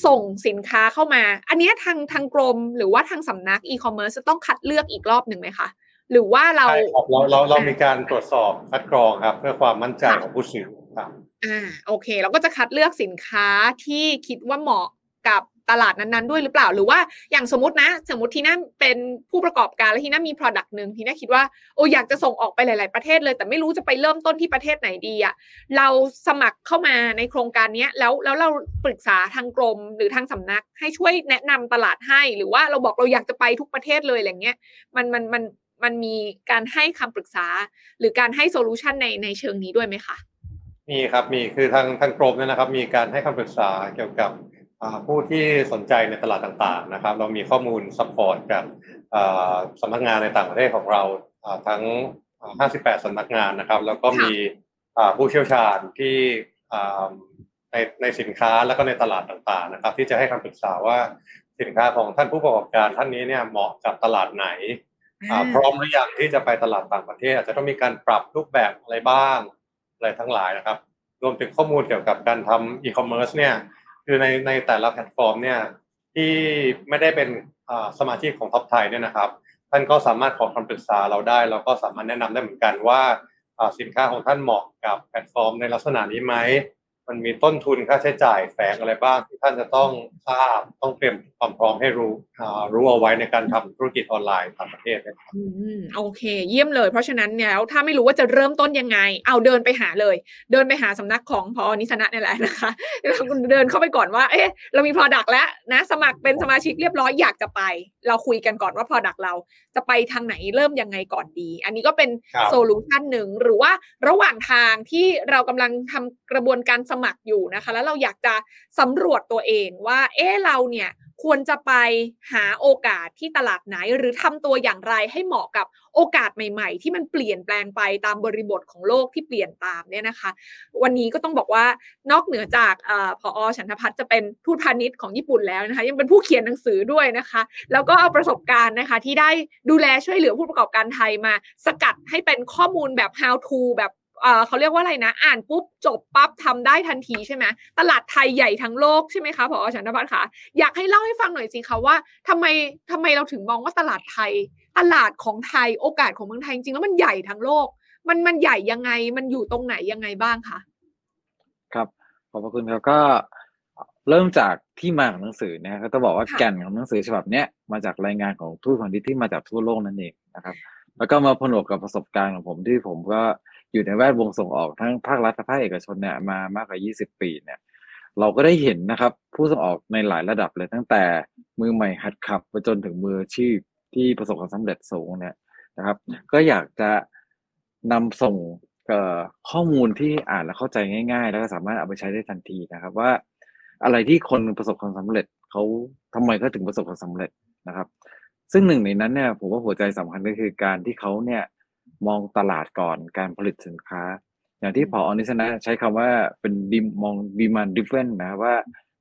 ส่งสินค้าเข้ามา อันเนี้ยทางทางกรมหรือว่าทางสำนักอีคอมเมิร์ซจะต้องคัดเลือกอีกรอบหนึ่งไหมคะ หรือว่าเราใช่ครับเราเราเรามีการตรวจสอบคัดกรองครับ เพื่อความมั่นใจของผู้ซื้อครับอ่าโอเค เราก็จะคัดเลือกสินค้าที่คิดว่าเหมาะกับตลาดนั้นๆ ด้วยหรือเปล่า หรือว่าอย่างสมมตินะ สมมติทีน่าเป็นผู้ประกอบการแล้วทีน่ามี Product หนึ่งทีน่าคิดว่าโอ้อยากจะส่งออกไปหลาย ๆ ประเทศเลย แต่ไม่รู้จะไปเริ่มต้นที่ประเทศไหนดีอะเราสมัครเข้ามาในโครงการเนี้ยแล้วแล้วเราปรึกษาทางกรมหรือทางสำนัก ให้ช่วยแนะนำตลาดให้ หรือว่าเราบอกเราอยากจะไปทุกประเทศเลยอะไรเงี้ยมันมันมัน มันมีการให้คำปรึกษา หรือการให้โซลูชันในในเชิงนี้ด้วยไหมคะมีครับมีคือทางทางกรมเนี่ยนะครับ มีการให้คำปรึกษาเกี่ยวกับอ่าผู้ที่สนใจในตลาดต่างๆนะครับ เรามีข้อมูล support กับอ่าสำนักงานในต่างประเทศของเราอ่าทั้ง 58สำนักงานนะครับ แล้วก็มีอ่าผู้เชี่ยวชาญที่อ่าในในสินค้าแล้วก็ในตลาดต่างๆนะครับ ที่จะให้คำปรึกษาว่าสินค้าของท่านผู้ประกอบการท่านนี้เนี่ยเหมาะกับตลาดไหนอ่า พร้อมหรือยังที่จะไปตลาดต่างประเทศ อาจจะต้องมีการปรับรูปแบบอะไรบ้างอะไรทั้งหลายนะครับ รวมถึงข้อมูลเกี่ยวกับการทำอีคอมเมิร์ซเนี่ยคือในในแต่ละแพลตฟอร์มเนี่ยที่ไม่ได้เป็นสมาชิกของท็อปไทยเนี่ยนะครับ ท่านก็สามารถขอคำปรึกษาเราได้ แล้วก็สามารถแนะนำได้เหมือนกันว่าสินค้าของท่านเหมาะกับแพลตฟอร์มในลักษณะนี้ไหม มันมีต้นทุนค่าใช้จ่ายแฝงอะไรบ้างที่ท่านจะต้องทราบต้องเตรียมความพร้อมให้รู้อ่ารู้เอาไว้ในการทำธุรกิจออนไลน์ต่างประเทศนะครับอืมโอเค เยี่ยมเลย เพราะฉะนั้นเนี่ยแล้วถ้าไม่รู้ว่าจะเริ่มต้นยังไง เอาเดินไปหาเลย เดินไปหาสำนักของพอนิสนะนี่แหละนะคะแล้วคุณเดินเข้าไปก่อนว่า เอ๊ะเรามี Product แล้วนะ สมัครเป็นสมาชิกเรียบร้อยอยากจะไป เราคุยกันก่อนว่า Product เราจะไปทางไหนเริ่มยังไงก่อนดี อันนี้ก็เป็นครับโซลูชันหนึ่งหรือว่าระหว่างทางที่เรากำลังทำกระบวนการสมัครอยู่นะคะ แล้วเราอยากจะสำรวจตัวเองว่า เอ๊เราเนี่ยควรจะไปหาโอกาสที่ตลาดไหน หรือทำตัวอย่างไรให้เหมาะกับโอกาสใหม่ ๆ ที่มันเปลี่ยนแปลงไปตามบริบทของโลกที่เปลี่ยนตามเนี่ยนะคะ วันนี้ก็ต้องบอกว่านอกเหนือจากเอออฉันทพัฒน์จะเป็นทูตพาณิชย์ของญี่ปุ่นแล้วนะคะ ยังเป็นผู้เขียนหนังสือด้วยนะคะ แล้วก็เอาประสบการณ์นะคะที่ได้ดูแลช่วยเหลือผู้ประกอบการไทยมา สกัดให้เป็นข้อมูลแบบ how to แบบ เอ่อเขาเรียกว่าอะไรนะ อ่านปุ๊บจบปั๊บทำได้ทันทีใช่ไหมตลาดไทยใหญ่ทั้งโลกใช่ไหมคะพอฉันทพัฒน์คะอยากให้เล่าให้ฟังหน่อยสิคะว่าทำไมทำไมเราถึงมองว่าตลาดไทย ตลาดของไทยโอกาสของเมืองไทยจริงๆแล้วมันใหญ่ทั้งโลก มันมันใหญ่ยังไงมันอยู่ตรงไหนยังไงบ้างคะครับขอบพระคุณครับก็เริ่มจากที่มาของหนังสือนะครับก็ต้องบอกว่าค่ะแก่นของหนังสือฉบับเนี้ยมาจากรายงานของทูตพาณิชย์ที่มาจากทั่วโลกนั่นเองนะครับ แล้วก็มาผนวกกับประสบการณ์ของผมที่ผมก็ อยู่ในแวดวงส่งออกทั้งภาครัฐและภาคเอกชนเนี่ยมามากกว่า 20 ปีเนี่ย เราก็ได้เห็นนะครับ ผู้ส่งออกในหลายระดับเลยตั้งแต่มือใหม่หัดขับไปจนถึงมืออาชีพที่ประสบความสำเร็จสูงเนี่ยนะครับ ก็อยากจะนำส่งข้อมูลที่อ่านแล้วเข้าใจง่าย ๆ แล้วก็สามารถเอาไปใช้ได้ทันทีนะครับ ว่าอะไรที่คนประสบความสำเร็จเขาทำไมเขาถึงประสบความสำเร็จนะครับ ซึ่งหนึ่งในนั้นเนี่ยผมว่าหัวใจสำคัญก็คือการที่เขาเนี่ย มองตลาดก่อนการผลิตสินค้า อย่างที่พออนิสนะใช้คำว่าเป็น demand demand driven นะว่า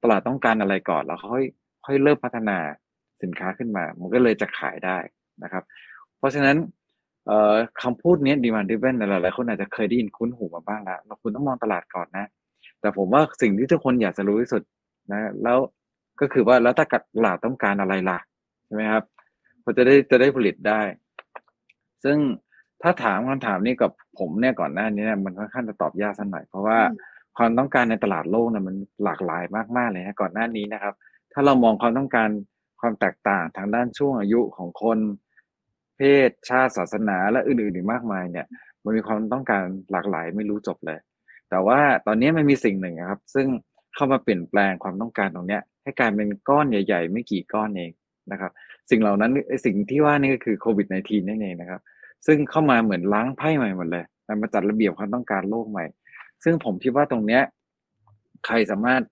ตลาดต้องการอะไรก่อน แล้วค่อยค่อยเริ่มพัฒนาสินค้าขึ้นมา มันก็เลยจะขายได้นะครับ เพราะฉะนั้นเอ่อคำพูดนี้ demand driven หลายๆคนอาจจะเคยได้ยินคุ้นหูมาบ้างแล้วเราคุณต้องมองตลาดก่อนนะ แต่ผมว่าสิ่งที่ทุกคนอยากจะรู้ที่สุดนะ แล้วก็คือว่าแล้วถ้าตลาดต้องการอะไรล่ะใช่ไหมครับก็จะได้จะได้ผลิตได้ ซึ่ง ถ้าถามคำถามนี้กับผมเนี่ยก่อนหน้านี้เนี่ยมันค่อนข้างจะตอบยากสักหน่อยเพราะว่าอืมความต้องการในตลาดโลกเนี่ยมันหลากหลายมากๆเลยนะก่อนหน้านี้นะครับ ถ้าเรามองความต้องการความแตกต่างทางด้านช่วงอายุของคน เพศชาติศาสนาและอื่นๆอีกมากมายเนี่ย มันมีความต้องการหลากหลายไม่รู้จบเลย แต่ว่าตอนนี้มันมีสิ่งหนึ่งนะครับ ซึ่งเข้ามาเปลี่ยนแปลงความต้องการตรงเนี้ย ให้กลายเป็นก้อนใหญ่ ๆ ไม่กี่ก้อนเองนะครับ สิ่งเหล่านั้นไอ้สิ่งที่ว่านี่ก็คือโควิด -19 นั่นเองนะครับ ซึ่งเข้ามาเหมือนล้างไพ่ใหม่หมดเลยมันมาจัดระเบียบความต้องการโลกใหม่ ซึ่งผมคิดว่าตรงเนี้ย ใครสามารถ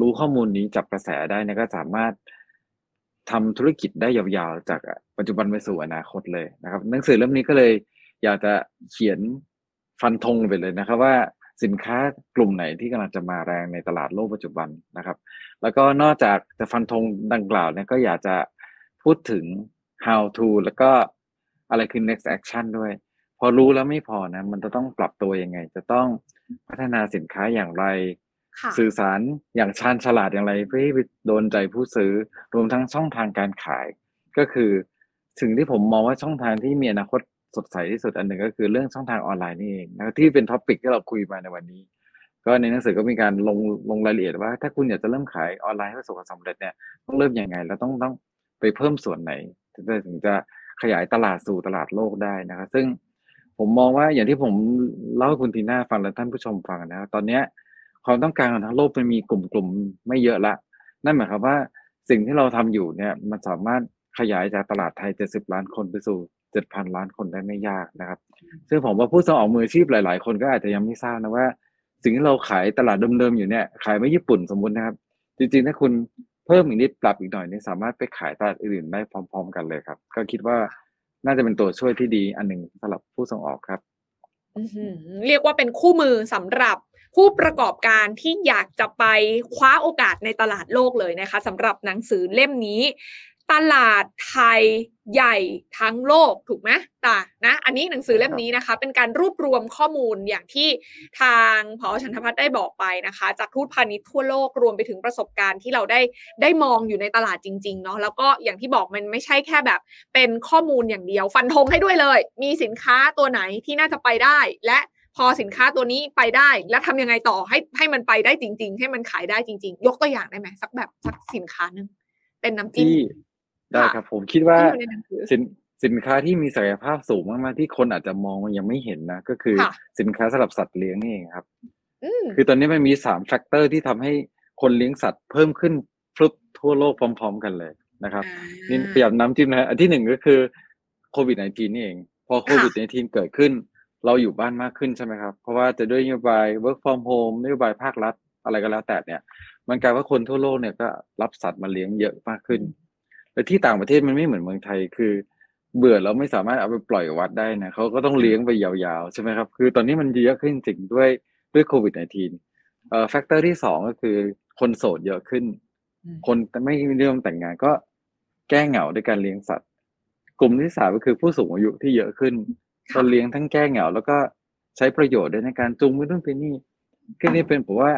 รู้ข้อมูลนี้จับกระแสได้เนยก็สามารถทำธุรกิจได้ยาวๆ จากปัจจุบันไปสู่อนาคตเลยนะครับ หนังสือเล่มนี้ก็เลย อยากจะเขียนฟันธงไปเลยนะครับ ว่าสินค้ากลุ่มไหนที่กำลังจะมาแรงในตลาดโลกปัจจุบันนะครับ แล้วก็นอกจากจะฟันธงดังกล่าวเนี่ยก็อยากจะพูดถึง how to แล้วก็ อะไรคือ next action ด้วย พอรู้แล้วไม่พอนะ มันจะต้องปรับตัวยังไง จะต้องพัฒนาสินค้าอย่างไรค่ะสื่อสารอย่างชาญฉลาดอย่างไรเพื่อให้ไปโดนใจผู้ซื้อรวมทั้งช่องทางการขาย ก็คือสิ่งที่ผมมองว่าช่องทางที่มีอนาคตสดใสที่สุดอันหนึ่งก็คือเรื่องช่องทางออนไลน์นี่เองนะครับที่เป็น topic ที่เราคุยมาในวันนี้ ก็ในหนังสือก็มีการลงลงรายละเอียดว่า ถ้าคุณอยากจะเริ่มขายออนไลน์ให้ประสบความสำเร็จเนี่ยต้องเริ่มยังไงแล้วต้องต้องไปเพิ่มส่วนไหนถึงจะถึงจะ ขยายตลาดสู่ตลาดโลกได้นะครับซึ่งผมมองว่าอย่างที่ผมเล่าให้คุณทีน่าฟังและท่านผู้ชมฟังนะครับตอนเนี้ยความต้องการของทั้งโลกมันมีกลุ่มๆไม่เยอะละ นั่นหมายความว่าสิ่งที่เราทำอยู่เนี่ยมันสามารถขยายจากตลาดไทย 70 ล้านคนไปสู่ 7,000 ล้านคนได้ไม่ยากนะครับ ซึ่งผมว่าผู้ส่งออกมืออาชีพหลาย ๆ คนก็อาจจะยังไม่ทราบนะว่า สิ่งที่เราขายตลาดเดิมๆอยู่เนี่ยขายไม่ญี่ปุ่นสมมุตินะครับ จริงๆถ้าคุณ เพิ่มอีกนิดปรับอีกหน่อยเนี่ยสามารถไปขายตลาดอื่นได้พร้อม ๆ กันเลยครับ ก็คิดว่าน่าจะเป็นตัวช่วยที่ดีอันหนึ่งสำหรับผู้ส่งออกครับอื้อหือเรียกว่าเป็นคู่มือสำหรับผู้ประกอบการที่อยากจะไปคว้าโอกาสในตลาดโลกเลยนะคะสำหรับหนังสือเล่มนี้ ตลาดไทยใหญ่ทั้งโลกถูกไหมตานะอันนี้หนังสือเล่มนี้นะคะ เป็นการรวบรวมข้อมูลอย่างที่ทางพอชันทพัฒน์ได้บอกไปนะคะ จากทูตพาณิชย์ทั่วโลกรวมไปถึงประสบการณ์ที่เราได้ได้มองอยู่ในตลาดจริงๆเนาะแล้วก็อย่างที่บอกมันไม่ใช่แค่แบบ เป็นข้อมูลอย่างเดียว ฟันธงให้ด้วยเลย มีสินค้าตัวไหนที่น่าจะไปได้ และพอสินค้าตัวนี้ไปได้ แล้วทำยังไงต่อให้ให้มันไปได้จริง ๆ ให้มันขายได้จริง ๆ ยกตัวอย่างได้ไหมสักแบบสักสินค้านึงเป็นน้ำจิ้ม ได้ครับ ผมคิดว่าที่อยู่ในหนังสือ สินสินค้าที่มีศักยภาพสูงมากๆที่คนอาจจะมองมันยังไม่เห็นนะ ก็คือค่ะ สินค้าสำหรับสัตว์เลี้ยงนี่เองครับ อืม คือตอนนี้มันมีสาม factor ที่ทำให้คนเลี้ยงสัตว์เพิ่มขึ้นพรึ่บทั่วโลกพร้อม ๆ กันเลยนะครับ นี่พยายามน้ำจิ้มนะฮะอันที่หนึ่งก็คือโควิด -19 นี่เอง พอโควิด -19 เกิดขึ้น เราอยู่บ้านมากขึ้นใช่ไหมครับ เพราะว่าจะด้วยนโยบาย work from home นโยบายภาครัฐอะไรก็แล้วแต่เนี่ย มันกลายว่าคนทั่วโลกเนี่ยก็รับสัตว์มาเลี้ยงเยอะมากขึ้น แต่ที่ต่างประเทศมันไม่เหมือนเมืองไทยคือ เบื่อแล้วไม่สามารถเอาไปปล่อยวัดได้นะเขาก็ต้องเลี้ยงไปยาวๆใช่ไหมครับ คือตอนนี้มันเยอะขึ้นจริงๆด้วยด้วยโควิด -19 เอ่อ factor ที่สองก็คือคนโสดเยอะขึ้นอืมคนไม่นิยมแต่งงานก็แก้เหงาด้วยการเลี้ยงสัตว์ กลุ่มที่สามก็คือผู้สูงอายุที่เยอะขึ้นค่ะก็เลี้ยงทั้งแก้เหงา แล้วก็ใช้ประโยชน์ด้วยในการจูงไปนู่นไปนี่ก็นี่เป็นผมว่า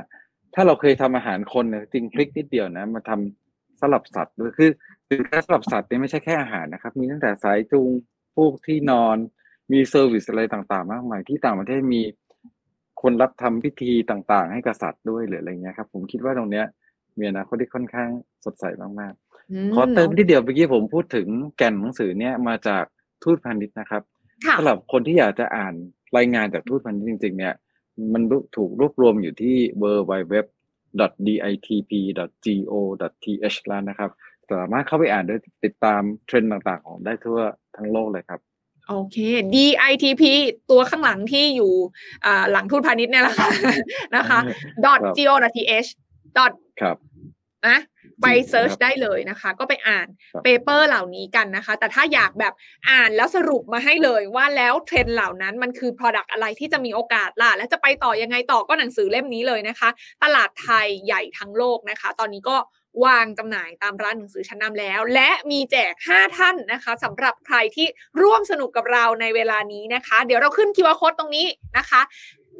ถ้าเราเคยทำอาหารคนเนี่ยจริงพลิกนิดเดียวนะ มาทำสำหรับสัตว์ด้วยคือ สินค้าสำหรับสัตว์เนี่ยไม่ใช่แค่อาหารนะครับ มีตั้งแต่สายจูงพวกที่นอน มี service อะไรต่างๆ มากมายที่ต่างประเทศมีคนรับทำพิธีต่างๆ ให้กษัตริย์ด้วยหรืออะไรเงี้ยครับ ผมคิดว่าตรงเนี้ยมีอนาคตที่ค่อนข้างสดใสมากๆขอเติมที่เดียวเมื่อกี้ผมพูดถึงแก่นหนังสือเนี่ยมาจากทูตพาณิชย์นะครับค่ะสำหรับคนที่อยากจะอ่านรายงานจากทูตพาณิชย์จริง ๆ เนี่ย มันถูกรวบรวมอยู่ที่ w w w ditp.go.th แล้วนะครับ สามารถเข้าไปอ่านได้ติดตามเทรนด์ต่างๆ ของได้ทั่วทั้งโลกเลยครับ โอเค DITP ตัวข้างหลังที่อยู่อ่าหลังทูตพาณิชย์เนี่ยแหละค่ะนะคะครับ .go.th dot ครับนะไปครับ search ได้เลยนะคะ ก็ไปอ่านครับ paper เหล่านี้กันนะคะ แต่ถ้าอยากแบบอ่านแล้วสรุปมาให้เลยว่าแล้วเทรนด์เหล่านั้นมันคือ Product อะไรที่จะมีโอกาสล่ะ และจะไปต่อยังไงต่อก็หนังสือเล่มนี้เลยนะคะ ตลาดไทยใหญ่ทั้งโลกนะคะ ตอนนี้ก็ วางจำหน่ายตามร้านหนังสือชั้นนำแล้ว และมีแจก 5 ท่านนะคะสำหรับใครที่ร่วมสนุกกับเราในเวลานี้นะคะ เดี๋ยวเราขึ้น QR code ตรงนี้นะคะ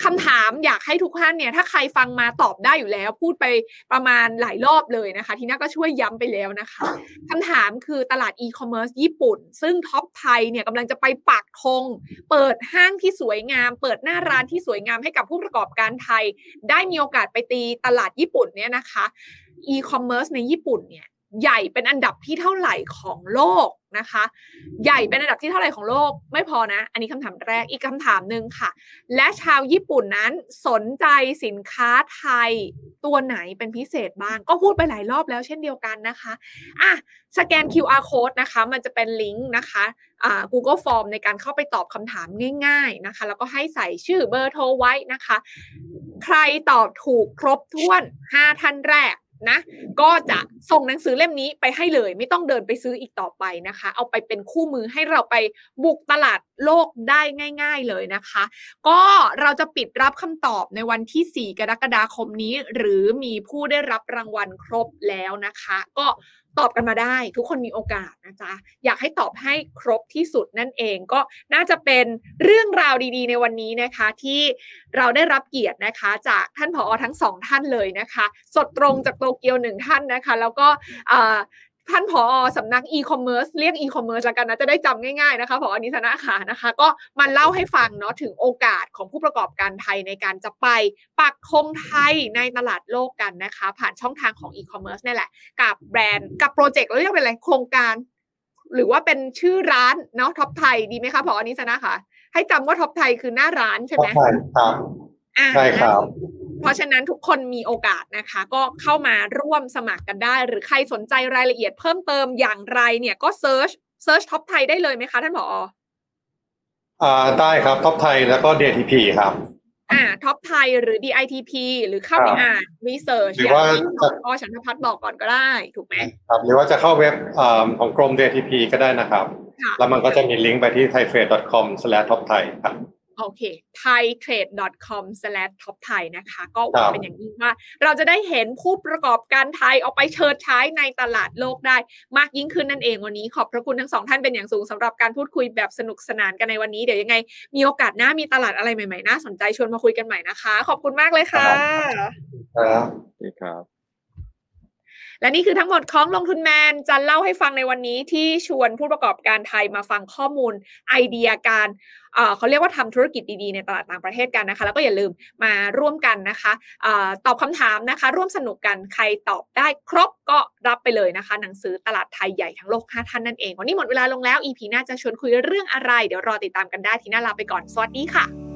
คำถามอยากให้ทุกท่านเนี่ย ถ้าใครฟังมาตอบได้อยู่แล้ว พูดไปประมาณหลายรอบเลยนะคะ ทีน่าก็ช่วยย้ำไปแล้วนะคะคำถามคือตลาดอีคอมเมิร์ซญี่ปุ่น ซึ่ง TOPTHAI เนี่ยกำลังจะไปปักธงเปิดห้างที่สวยงาม เปิดหน้าร้านที่สวยงามให้กับผู้ประกอบการไทย ได้มีโอกาสไปตีตลาดญี่ปุ่นเนี่ยนะคะ อีคอมเมิร์ซในญี่ปุ่นเนี่ยใหญ่เป็นอันดับที่เท่าไหร่ของโลกนะคะ ใหญ่เป็นอันดับที่เท่าไหร่ของโลกไม่พอนะ อันนี้คำถามแรกอีกคำถามหนึ่งค่ะ และชาวญี่ปุ่นนั้นสนใจสินค้าไทยตัวไหนเป็นพิเศษบ้าง ก็พูดไปหลายรอบแล้วเช่นเดียวกันนะคะอะสแกน QR code นะคะ มันจะเป็นลิงก์นะคะอ่า Google Form ในการเข้าไปตอบคำถามง่าย ๆนะคะ แล้วก็ให้ใส่ชื่อเบอร์โทรไว้นะคะ ใครตอบถูกครบถ้วน 5 ท่านแรก นะ ก็จะส่งหนังสือเล่มนี้ไปให้เลย ไม่ต้องเดินไปซื้ออีกต่อไปนะคะ เอาไปเป็นคู่มือให้เราไปบุกตลาดโลกได้ง่าย ๆเลยนะคะ ก็เราจะปิดรับคำตอบในวันที่ 4 กรกฎาคมนี้ หรือมีผู้ได้รับรางวัลครบแล้วนะคะ ก็ ตอบกันมาได้ ทุกคนมีโอกาสนะจ๊ะอยากให้ตอบให้ครบที่สุดนั่นเองก็น่าจะเป็นเรื่องราวดีๆ ในวันนี้นะคะ ที่เราได้รับเกียรตินะคะ จากท่านผอทั้งสองท่านเลยนะคะ สดตรงจากโตเกียวหนึ่งท่านนะคะ แล้วก็ ท่านผอสำนักอีคอมเมิร์ซเรียกอีคอมเมิร์ซแล้วกันนะ จะได้จำง่ายๆนะคะผอนิสนะขานะคะ ก็มาเล่าให้ฟังเนาะถึงโอกาสของผู้ประกอบการไทยในการจะไปปักธงไทยในตลาดโลกกันนะคะ ผ่านช่องทางของอีคอมเมิร์ซนี่แหละ กับแบรนด์กับโปรเจกต์เราเรียกเป็นอะไรโครงการ หรือว่าเป็นชื่อร้านเนาะ TOPTHAI ดีไหมคะผอนิสนะคะให้จำว่า TOPTHAI คือหน้าร้านใช่ไหมใช่ครับอ่าใช่ครับ เพราะฉะนั้นทุกคนมีโอกาสนะคะ ก็เข้ามาร่วมสมัครกันได้ หรือใครสนใจรายละเอียดเพิ่มเติมอย่างไรเนี่ยก็ search search TOPTHAI ได้เลยไหมคะท่านผออ่าได้ครับท็อปไทยแล้วก็ DTP ครับอ่า TOPTHAI หรือ DITP หรือเข้าไปครับอ่าน research หรือว่าที่ท่านผอฉันทพัฒน์บอกก่อนก็ได้ ถูกไหมครับหรือว่าจะเข้าเว็บอ่าของกรม DTP ก็ได้นะครับค่ะแล้วมันก็จะมีลิงก์ไปที่ thaitrade.com/topthai ครับ โอเค thaitrade.com/topthai นะคะ ก็หวังครับเป็นอย่างยิ่งว่า เราจะได้เห็นผู้ประกอบการไทยเอาไปเชิดใช้ในตลาดโลกได้มากยิ่งขึ้นนั่นเองวันนี้ ขอบพระคุณทั้งสองท่านเป็นอย่างสูงสำหรับการพูดคุยแบบสนุกสนานกันในวันนี้ เดี๋ยวยังไง มีโอกาสหน้ามีตลาดอะไรใหม่ๆน่าสนใจชวนมาคุยกันใหม่นะคะ ขอบคุณมากเลยค่ะ ครับโอเคครับ และนี่คือทั้งหมดของลงทุนแมนจะเล่าให้ฟังในวันนี้ที่ชวนผู้ประกอบการไทยมาฟังข้อมูลไอเดียการเขาเรียกว่าทำธุรกิจดีๆในตลาดต่างประเทศกันนะคะ แล้วก็อย่าลืมมาร่วมกันนะคะอตอบคำถามนะคะ ร่วมสนุกกันใครตอบได้ครบก็รับไปเลยนะคะ หนังสือตลาดไทยใหญ่ทั้งโลก5ท่านนั่นเอง วันนี้หมดเวลาลงแล้ว EP หน้าจะชวนคุยเรื่องอะไร เดี๋ยวรอติดตามกันได้ทีหน้าลาไปก่อนสวัสดีค่ะ